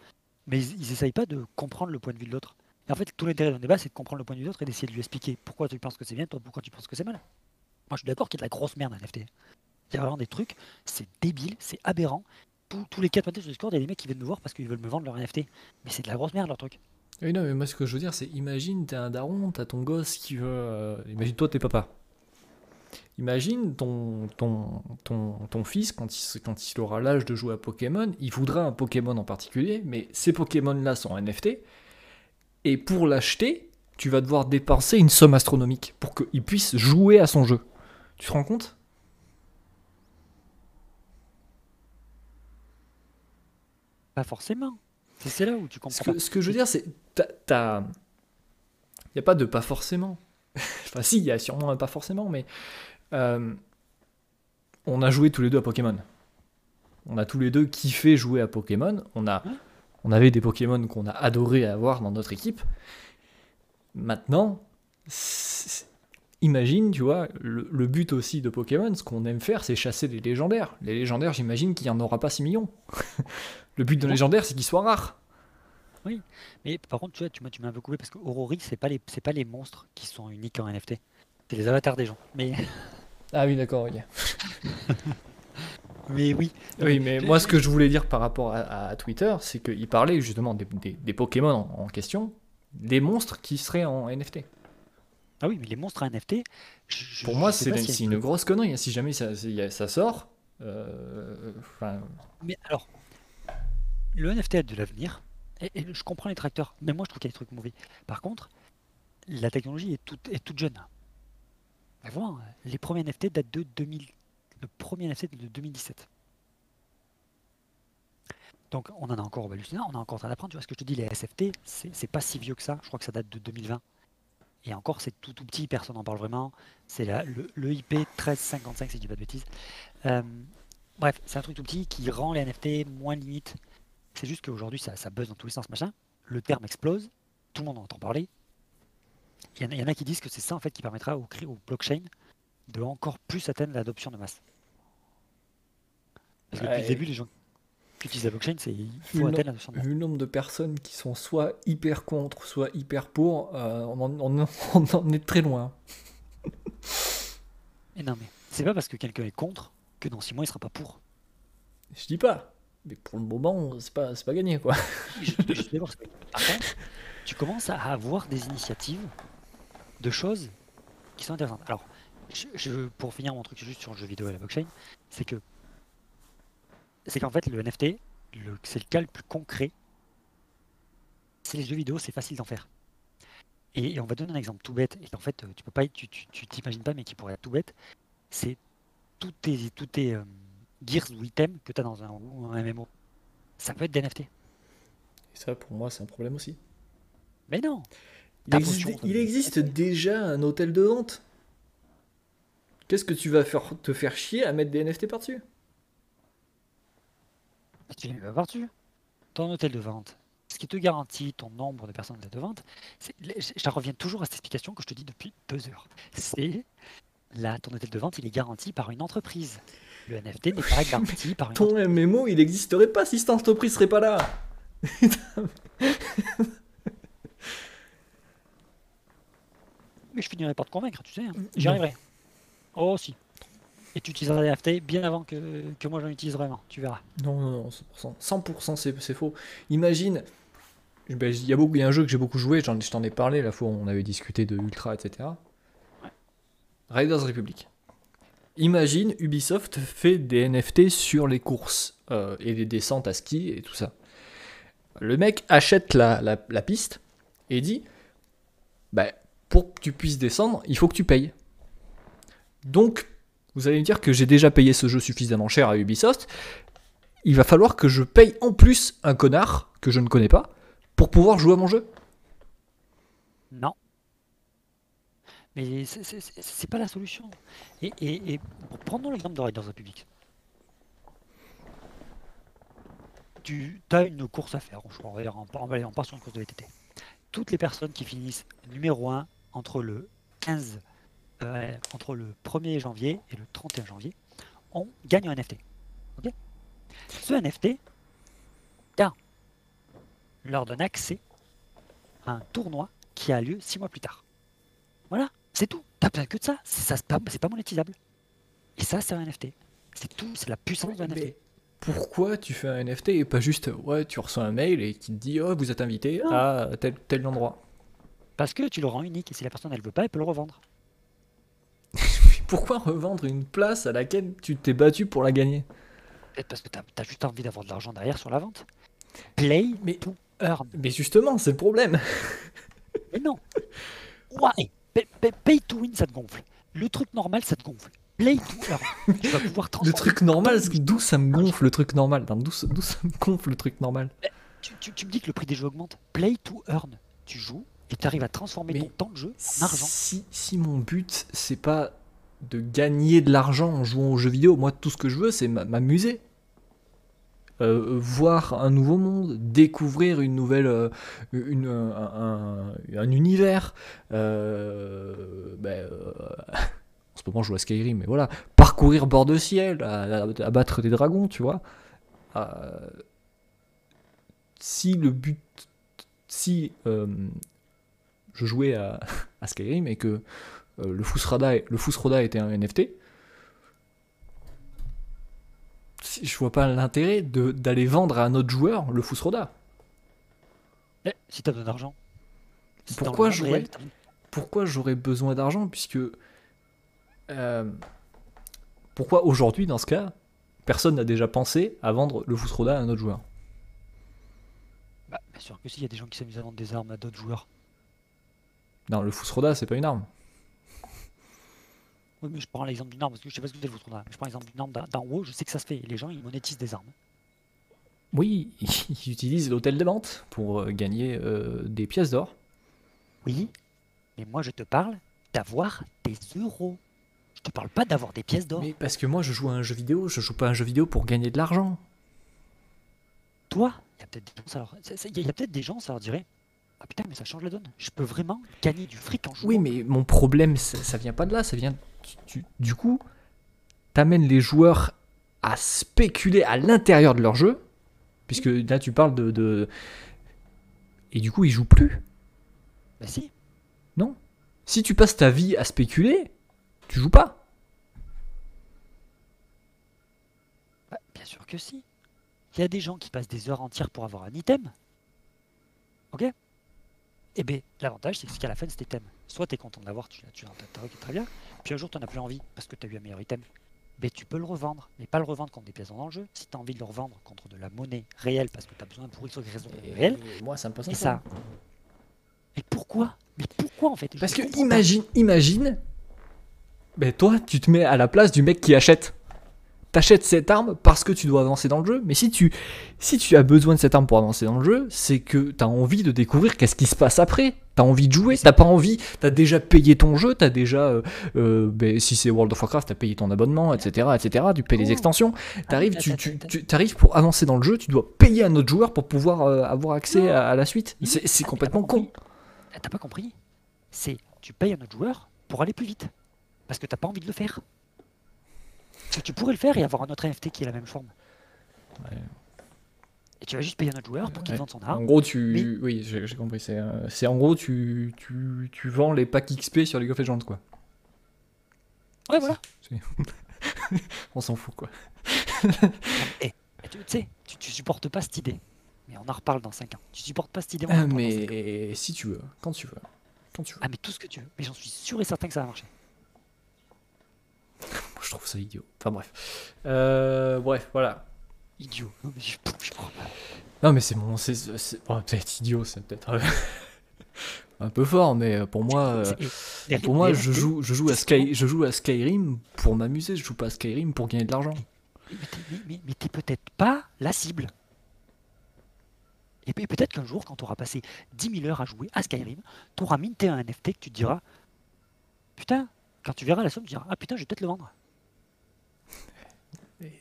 mais ils, ils essayent pas de comprendre le point de vue de l'autre. Et en fait, tout l'intérêt d'un débat, c'est de comprendre le point de vue de l'autre et d'essayer de lui expliquer pourquoi tu penses que c'est bien, toi, pourquoi tu penses que c'est mal. Moi, je suis d'accord qu'il y a de la grosse merde en NFT. Il y a vraiment des trucs, c'est débile, c'est aberrant. Tous, les 4 matins sur Discord, il y a des mecs qui viennent me voir parce qu'ils veulent me vendre leur NFT. Mais c'est de la grosse merde, leur truc. Oui, non, mais moi, ce que je veux dire, c'est imagine, t'es un daron, t'as ton gosse qui veut. euh, imagine, toi, t'es papa. Imagine ton, ton, ton, ton fils, quand il, quand il aura l'âge de jouer à Pokémon, il voudra un Pokémon en particulier, mais ces Pokémon-là sont NFT. Et pour l'acheter, tu vas devoir dépenser une somme astronomique pour qu'il puisse jouer à son jeu. Tu te rends compte? Pas forcément. C'est là où tu ce comprends que, ce que je veux dire, c'est. Il n'y a pas de pas forcément. enfin, si, il y a sûrement un pas forcément, mais. euh, on a joué tous les deux à Pokémon. On a tous les deux kiffé jouer à Pokémon. On, a, Ouais. on avait des Pokémon qu'on a adoré avoir dans notre équipe. Maintenant, imagine, tu vois, le, le but aussi de Pokémon, ce qu'on aime faire, c'est chasser les légendaires. Les légendaires, j'imagine qu'il n'y en aura pas 6 millions. le but d'un légendaire, c'est qu'ils soient rares. Mais par contre, tu vois, tu m'as tu m'as un peu coupé parce que Aurori, c'est pas les c'est pas les monstres qui sont uniques en NFT. C'est les avatars des gens. Mais Ah oui, d'accord, ok. mais oui. Oui, mais moi, ce que je voulais dire par rapport à, à Twitter, c'est qu'il parlait justement des, des- des Pokémon en, en question, des monstres qui seraient en NFT. Ah oui, mais les monstres à NFT. je- Pour je moi, c'est une, si- une grosse connerie. hein. Si jamais ça, sort, euh, Mais alors, le NFT a de l'avenir. Et, je comprends les tracteurs, mais moi je trouve qu'il y a des trucs mauvais. Par contre, la technologie est toute, jeune. Les premiers NFT datent de 2000. Le premier NFT de 2017. Donc on en a encore halluciné, on est encore en train d'apprendre. Tu vois ce que je te dis, les SFT, c'est pas si vieux que ça. Je crois que ça date de 2020. Et encore, c'est tout tout petit, personne n'en parle vraiment. C'est le, le IP 1355, si je dis pas de bêtises. Euh, bref, c'est un truc tout petit qui rend les NFT moins limite. C'est juste qu'aujourd'hui, ça, ça buzz dans tous les sens, machin. Le terme explose, tout le monde en entend parler. Il y, en a, il y en a qui disent que c'est ça en fait qui permettra au, au blockchain de encore plus atteindre l'adoption de masse. Parce que depuis Ouais. le début, les gens qui utilisent la blockchain, c'est il faut atteindre l'adoption de masse. vu le nombre de personnes qui sont soit hyper contre, soit hyper pour, euh, on, en, on on en est très loin. Et non, mais c'est pas parce que quelqu'un est contre que dans 6 mois il sera pas pour. Je dis pas, mais pour le moment, c'est pas, pas gagné quoi. Par contre, tu commences à avoir des initiatives de choses qui sont intéressantes. Alors, je- pour finir mon truc juste sur le jeu vidéo et la blockchain, c'est que c'est qu'en fait le NFT, c'est le cas le plus concret. C'est les jeux vidéo, c'est facile d'en faire. Et, on va donner un exemple tout bête, et qu'en fait tu peux pas, tu t'imagines pas, mais qui pourrait être tout bête. C'est tous tes, tous tes euh, gears ou items que tu as dans un, un MMO. Ça peut être des NFT. Et ça, pour moi, c'est un problème aussi. Mais non Il existe, il existe déjà un hôtel de vente. Qu'est-ce que tu vas faire, te faire chier à mettre des NFT par-dessus? Mais tu les mets par-dessus. Ton hôtel de vente, ce qui te garantit ton nombre de personnes de vente, je reviens toujours à cette explication que je te dis depuis deux heures. C'est là, ton hôtel de vente, il est garanti par une entreprise. Le NFT n'est pas garanti par une Ton. MMO, il n'existerait pas si cette entreprise serait pas là. Mais je finirai par te convaincre, tu sais. hein. J'y arriverai. Oh si. Et tu utiliseras des NFT bien avant que, que moi j'en utilise vraiment, tu verras. Non, non, non, 100%, 100% c'est, c'est faux. Imagine, ben, il y, a beaucoup- il y a un jeu que j'ai beaucoup joué, j'en, je t'en ai parlé la fois où on avait discuté de Ultra, etc. Ouais. Raiders Republic. Imagine, Ubisoft fait des NFT sur les courses euh, et les descentes à ski et tout ça. Le mec achète la, piste et dit bah, pour que tu puisses descendre, il faut que tu payes. Donc, vous allez me dire que j'ai déjà payé ce jeu suffisamment cher à Ubisoft. Il va falloir que je paye en plus un connard que je ne connais pas pour pouvoir jouer à mon jeu. Non. Mais c'est- pas la solution. Et, et, et bon, prenons l'exemple de Riders Republic. Tu as une course à faire, on va dire, on, on part sur une course de VTT. Toutes les personnes qui finissent numéro 1 entre le 15, euh, entre le 1er janvier et le 31 janvier, on gagne un NFT. Ce NFT leur donne accès à un tournoi qui a lieu 6 mois plus tard. Voilà, c'est tout. T'as besoin que de ça. C'est ça, c'est pas, monétisable. Et ça, c'est un NFT. C'est tout, c'est la puissance d'un NFT. Pourquoi tu fais un NFT et pas juste, ouais, tu reçois un mail et qui te dit, oh, vous êtes invité Non. à tel, tel endroit. Parce que tu le rends unique et si la personne elle veut pas, elle peut le revendre. Pourquoi revendre une place à laquelle tu t'es battu pour la gagner? Peut-être parce que tu as, juste envie d'avoir de l'argent derrière sur la vente. Play Mais- to earn. Mais justement, c'est le problème. Mais non. Ouais. Pay, to win, ça te gonfle. Le truc normal, ça te gonfle. Play to earn. tu vas pouvoir Le truc normal, d'où ça me gonfle le truc normal D'où ça me gonfle le truc normal Tu, tu- tu me dis que le prix des jeux augmente. Play to earn. Tu joues et tu arrives à transformer Mais ton temps de jeu en argent. Si, si mon but, c'est pas de gagner de l'argent en jouant aux jeux vidéo, moi, tout ce que je veux, c'est m'a- m'amuser. Euh, voir un nouveau monde, découvrir une nouvelle, euh, un, un- un univers. Euh, ben, euh, en ce moment, je joue à Skyrim, mais voilà, parcourir bord de ciel, abattre des dragons, tu vois. Si le but, si je jouais à, Skyrim et que le Fusrada, le Fusroda était un NFT, si- je vois pas l'intérêt de- d'aller vendre à un autre joueur le Fusroda. Eh, si tu as besoin d'argent. Si dans le Pourquoi j'aurais- t'as- Pourquoi j'aurais besoin d'argent puisque euh, pourquoi aujourd'hui dans ce cas personne n'a déjà pensé à vendre le Fusroda à un autre joueur? Bah, bien sûr que si, il y a des gens qui s'amusent à vendre des armes à d'autres joueurs. Non, le Fusroda c'est pas une arme. Oui, mais je prends l'exemple d'une arme parce que je sais pas ce que le votre Je prends l'exemple d'une arme d'en haut, je sais que ça se fait. Les gens, ils monétisent des armes. Oui, ils utilisent l'hôtel de vente pour euh, gagner euh, des pièces d'or. Oui, mais moi, je te parle d'avoir des euros. Je te parle pas d'avoir des pièces d'or. Mais parce que moi je joue à un jeu vidéo, je joue pas à un jeu vidéo pour gagner de l'argent. Toi, il y a peut-être des gens, ça leur... ça- ça- il y a peut-être des gens, ça leur dirait Ah putain, mais ça change la donne. Je peux vraiment gagner du fric en jouant. Oui, mais mon problème, ça, ça vient pas de là, ça vient. Tu- tu- du coup, t'amènes les joueurs à spéculer à l'intérieur de leur jeu, puisque là tu parles de. de- Et du coup, ils jouent plus. Bah si. Si tu passes ta vie à spéculer, tu joues pas. Bah, bien sûr que si. Il y a des gens qui passent des heures entières pour avoir un item. Ok? Eh bien, l'avantage, c'est qu'à la fin de cet item, soit tu es content de l'avoir, tu l'as tu l'as très bien, puis un jour tu n'as plus envie parce que tu as eu un meilleur item. Mais tu peux le revendre, mais pas le revendre contre des pièces dans le jeu. Si tu as envie de le revendre contre de la monnaie réelle parce que tu as besoin pour Y raison réelle, Et moi, ça me passe et ça. Mais pourquoi? Mais pourquoi en fait? Parce que imagine, imagine, ben toi, tu te mets à la place du mec qui achète. T'achètes cette arme parce que tu dois avancer dans le jeu, mais si tu, si tu as besoin de cette arme pour avancer dans le jeu, c'est que t'as envie de découvrir qu'est-ce qui se passe après. T'as envie de jouer, t'as pas envie, t'as déjà payé ton jeu, t'as déjà, euh, euh, ben, si c'est World of Warcraft, t'as payé ton abonnement, etc., etc., tu payes les Oh. extensions. T'arrives, attends, tu, t'arrives pour avancer dans le jeu, tu dois payer un autre joueur pour pouvoir euh, avoir accès à, à la suite. C'est c'est ah, complètement con. Ah, T'as pas compris C'est tu payes un autre joueur pour aller plus vite. Parce que t'as pas envie de le faire. Que tu pourrais le faire et avoir un autre NFT qui est la même forme. Ouais. Et tu vas juste payer un autre joueur pour qu'il Ouais. vende son En arme. gros, tu. Mais- Oui, j'ai compris. C'est euh, c'est en gros, tu, tu, tu vends les packs XP sur League of Legends, quoi. Ouais, voilà. On s'en fout, quoi. Et tu tu sais, tu, tu supportes pas cette idée. Mais on en reparle dans 5 ans. Tu supportes pas cette idée. on en Euh, dans cinq ans. mais si tu veux, quand tu veux. Quand tu veux. Ah, mais tout ce que tu veux. Mais j'en suis sûr et certain que ça va marcher. Moi, je trouve ça idiot. Enfin, bref. Euh, bref, voilà. Idiot. Non, mais je, je crois pas. Non, mais c'est mon. c'est bon, peut-être idiot, c'est peut-être euh, un peu fort, mais pour moi. euh, Pour moi, je joue, je joue à Sky, je joue à Skyrim pour m'amuser. Je joue pas à Skyrim pour gagner de l'argent. Mais t'es, mais- peut-être pas la cible. Et peut-être qu'un jour, quand tu auras passé 10 000 heures à jouer à Skyrim, tu auras minté un NFT que tu te diras Putain, quand tu verras la somme, tu diras Ah putain, je vais peut-être le vendre.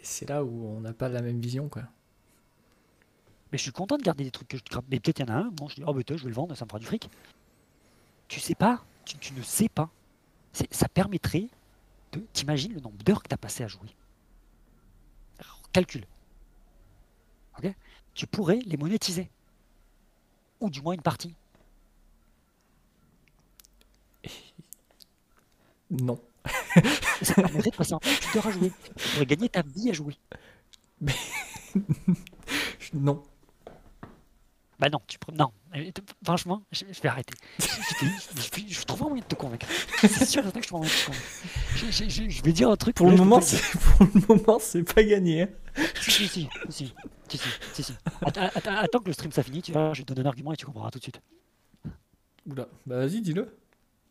C'est là où on n'a pas la même vision, quoi. Mais je suis content de garder des trucs que je grappe. Mais peut-être il y en a un, bon, je dis Oh, tiens, je vais le vendre, ça me fera du fric. Tu sais pas, tu, tu ne sais pas. Ça permettrait de. T'imagines le nombre d'heures que tu as passé à jouer. Alors, calcule. Ok? Tu pourrais les monétiser. Ou du moins une partie. Non. Ça permettrait de passer un d'heures à jouer. Tu pourrais gagner ta vie à jouer. non. Bah non, tu prends. Non, Euh, franchement, je, je vais arrêter. Je, je, je, je trouve un moyen de te convaincre. C'est sûr que je trouve un moyen de te convaincre. Je, vais dire un truc. Pour là, le peux moment, pour le moment, c'est pas gagné. hein. Si, si, si, si, si, si, si, si. Attends, attends- attends que le stream ça finit, tu vois, je te donne un argument et tu comprendras tout de suite. Oula, bah vas-y, dis-le.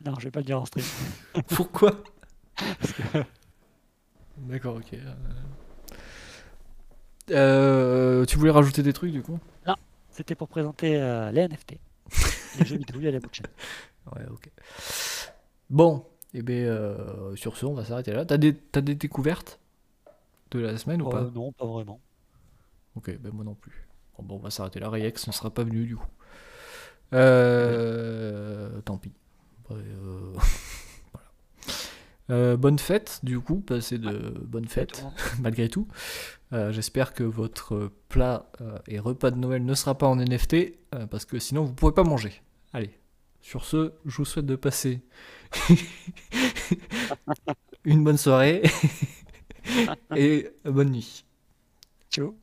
Non, je vais pas le dire en stream. Pourquoi? D'accord, ok. euh. Euh, tu voulais rajouter des trucs du coup? C'était pour présenter euh, les NFT. les jeux vidéo à la blockchain. Ouais, ok. Bon, et bien euh, sur ce, on va s'arrêter là. T'as des, t'as des découvertes de la semaine ou pas? non, pas vraiment. Ok, ben moi non plus. Bon, bon, on va s'arrêter là. Reyex ne sera pas venu du coup. Euh, Tant pis. Euh, voilà. Euh, bonne fête du coup, passez de bonnes fêtes malgré tout. Euh, J'espère que votre plat et repas de Noël ne sera pas en NFT parce que sinon vous ne pourrez pas manger. Allez, sur ce, je vous souhaite de passer une bonne soirée et bonne nuit. Ciao.